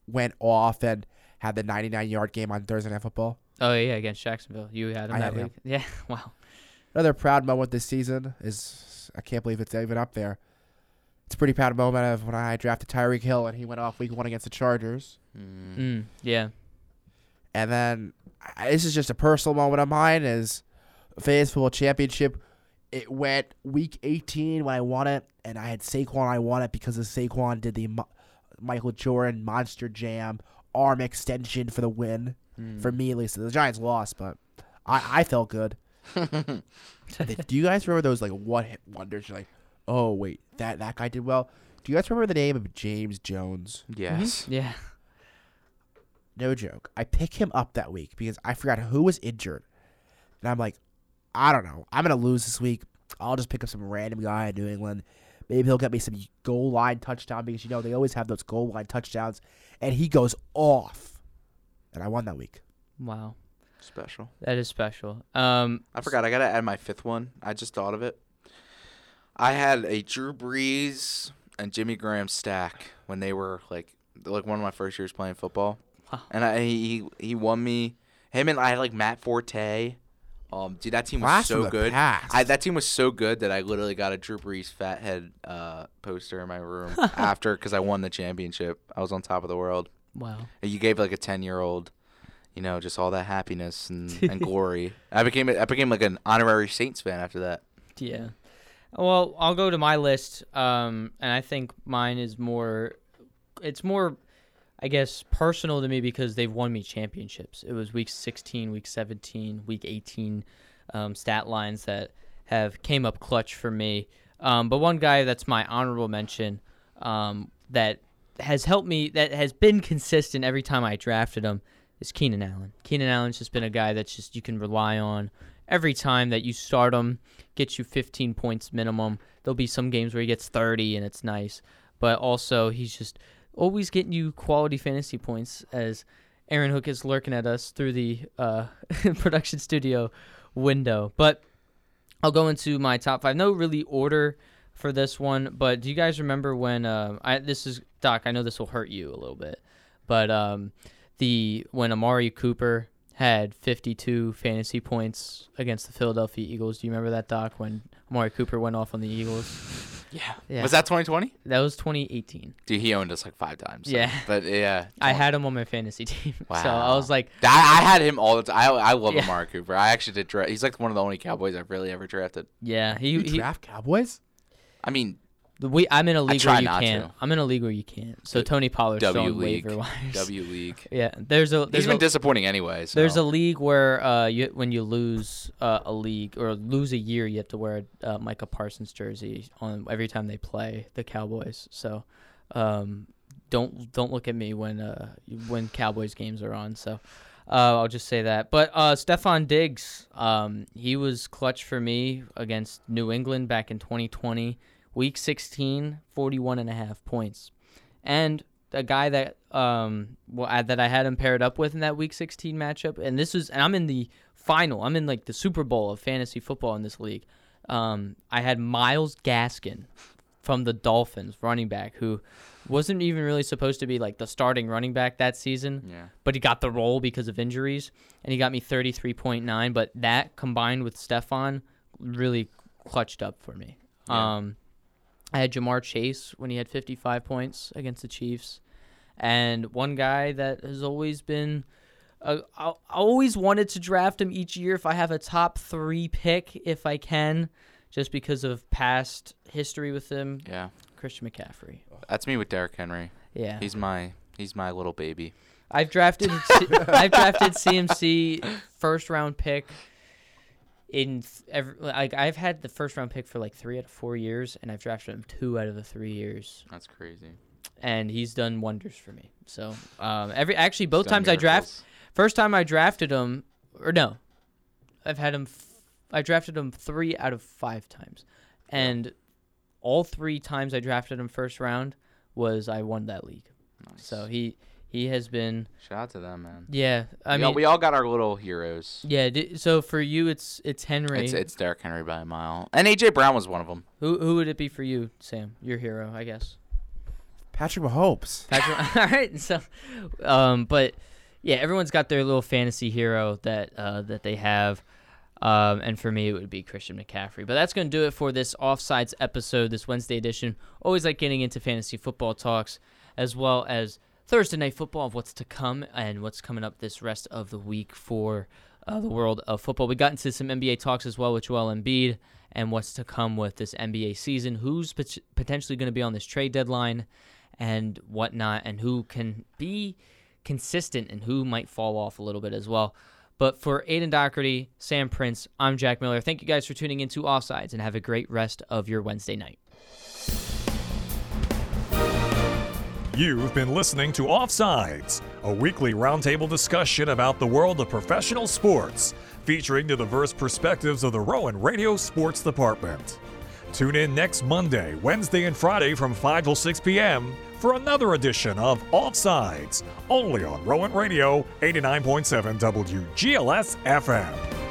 went off and had the 99 yard game on Thursday Night Football? Oh yeah, against Jacksonville, you had him I that had him. week. Yeah. Wow. Another proud moment this season is I can't believe it's even up there. It's a pretty proud moment of when I drafted Tyreek Hill and he went off week one against the Chargers. Mm. Mm, yeah. And then I, this is just a personal moment of mine is fantasy football championship. It went week 18 when I won it, and I had Saquon. I won it because of Saquon did the Mo- Michael Jordan monster jam arm extension for the win. Hmm. For me, at least, the Giants lost, but I, I felt good. Do you guys remember those like one hit wonders? You're like, oh wait, that that guy did well. Do you guys remember the name of James Jones? Yes. Mm-hmm. Yeah. No joke. I pick him up that week because I forgot who was injured. And I'm like, I don't know. I'm going to lose this week. I'll just pick up some random guy in New England. Maybe he'll get me some goal line touchdown because, you know, they always have those goal line touchdowns. And he goes off. And I won that week. Wow. Special. That is special. Um, I forgot. I gotta add my fifth one. I just thought of it. I had a Drew Brees and Jimmy Graham stack when they were like like one of my first years playing football, Wow. and I he he won me. Him and I had like Matt Forte. Um, dude, that team was Blast from so the good. past. I, that team was so good that I literally got a Drew Brees fathead uh, poster in my room after because I won the championship. I was on top of the world. wow. And You gave like a ten year old, you know, just all that happiness and, and glory. I became I became like an honorary Saints fan after that. Yeah. Well, I'll go to my list, um, and I think mine is more. It's more, I guess, personal to me because they've won me championships. It was week 16, week 17, week 18 um, stat lines that have came up clutch for me. Um, but one guy that's my honorable mention um, that has helped me, that has been consistent every time I drafted him, is Keenan Allen. Keenan Allen's just been a guy that's just you can rely on every time that you start him. Gets you 15 points minimum. There'll be some games where he gets 30 and it's nice, but also he's just always getting you quality fantasy points as Aaron Hook is lurking at us through the uh, production studio window. But I'll go into my top five. No really order for this one, but do you guys remember when uh, I this is Doc? I know this will hurt you a little bit, but um, the when Amari Cooper had 52 fantasy points against the Philadelphia Eagles. Do you remember that, Doc? When Amari Cooper went off on the Eagles? Yeah. Yeah. Was that 2020? That was 2018. Dude, he owned us like five times. so- Yeah. But yeah. I had him on my fantasy team, Wow. so I was like, I, I had him all the time. I, I love Yeah. Amari Cooper. I actually did draft. He's like one of the only Cowboys I've really ever drafted. yeah, he, You he draft Cowboys? I mean, The we, I'm in a league where you can't. to. I'm in a league where you can't. So Tony Pollard's W on League. waiver wires. W League. Yeah, there's a He's there's been a, disappointing anyway. So. there's a league where uh you when you lose uh, a league or lose a year, you have to wear a uh, Micah Parsons jersey on every time they play the Cowboys. So, um, don't don't look at me when uh when Cowboys games are on. So. Uh, I'll just say that. But uh, Stefon Diggs, um, he was clutch for me against New England back in 2020. Week 16, 41 and a half points. And a guy that um well, I, that I had him paired up with in that Week 16 matchup, and this is and I'm in the final. I'm in like the Super Bowl of fantasy football in this league. Um, I had Myles Gaskin from the Dolphins, running back, who wasn't even really supposed to be like the starting running back that season Yeah. but he got the role because of injuries, and he got me 33.9. But that combined with Stefon really clutched up for me. Yeah. Um, I had Ja'Marr Chase when he had 55 points against the Chiefs, and one guy that has always been. Uh, I always wanted to draft him each year if I have a top three pick, if I can, just because of past history with him. Yeah. Christian McCaffrey. That's me with Derrick Henry. Yeah, He's my he's my little baby. I've drafted C- I've drafted CMC first round pick in th- every, like I've had the first round pick for like 3 out of 4 years and I've drafted him 2 out of the 3 years That's crazy. and he's done wonders for me. So, um every actually both times I draft first time I drafted him or no. I've had him f- I drafted him 3 out of 5 times. And all 3 times I drafted him first round was I won that league. Nice. So he he has been Shout out to them, man. yeah, I we, mean all, we all got our little heroes. Yeah. D- so for you, it's it's Henry. It's it's Derrick Henry by a mile, and AJ Brown was one of them. who who would it be for you, Sam? Your hero, I guess. Patrick Mahomes. Patrick. All right. So, um, but yeah, everyone's got their little fantasy hero that uh that they have. Um, and for me, it would be Christian McCaffrey. But that's going to do it for this Offsides episode, this Wednesday edition. Always like getting into fantasy football talks, as well as Thursday night football of what's to come and what's coming up this rest of the week for uh, the world of football. We got into some NBA talks as well with Joel Embiid and what's to come with this NBA season. Who's pot- potentially going to be on this trade deadline and whatnot, and who can be consistent and who might fall off a little bit as well. But for Aidan Dougherty, Sam Prince, I'm Jack Miller. Thank you guys for tuning into Offsides and have a great rest of your Wednesday night. You've been listening to Offsides, a weekly roundtable discussion about the world of professional sports, featuring the diverse perspectives of the Rowan Radio Sports Department. Tune in next Monday, Wednesday, and Friday from 5 till 6 p.m. for another edition of Offsides, only on Rowan Radio 89.7 WGLS FM.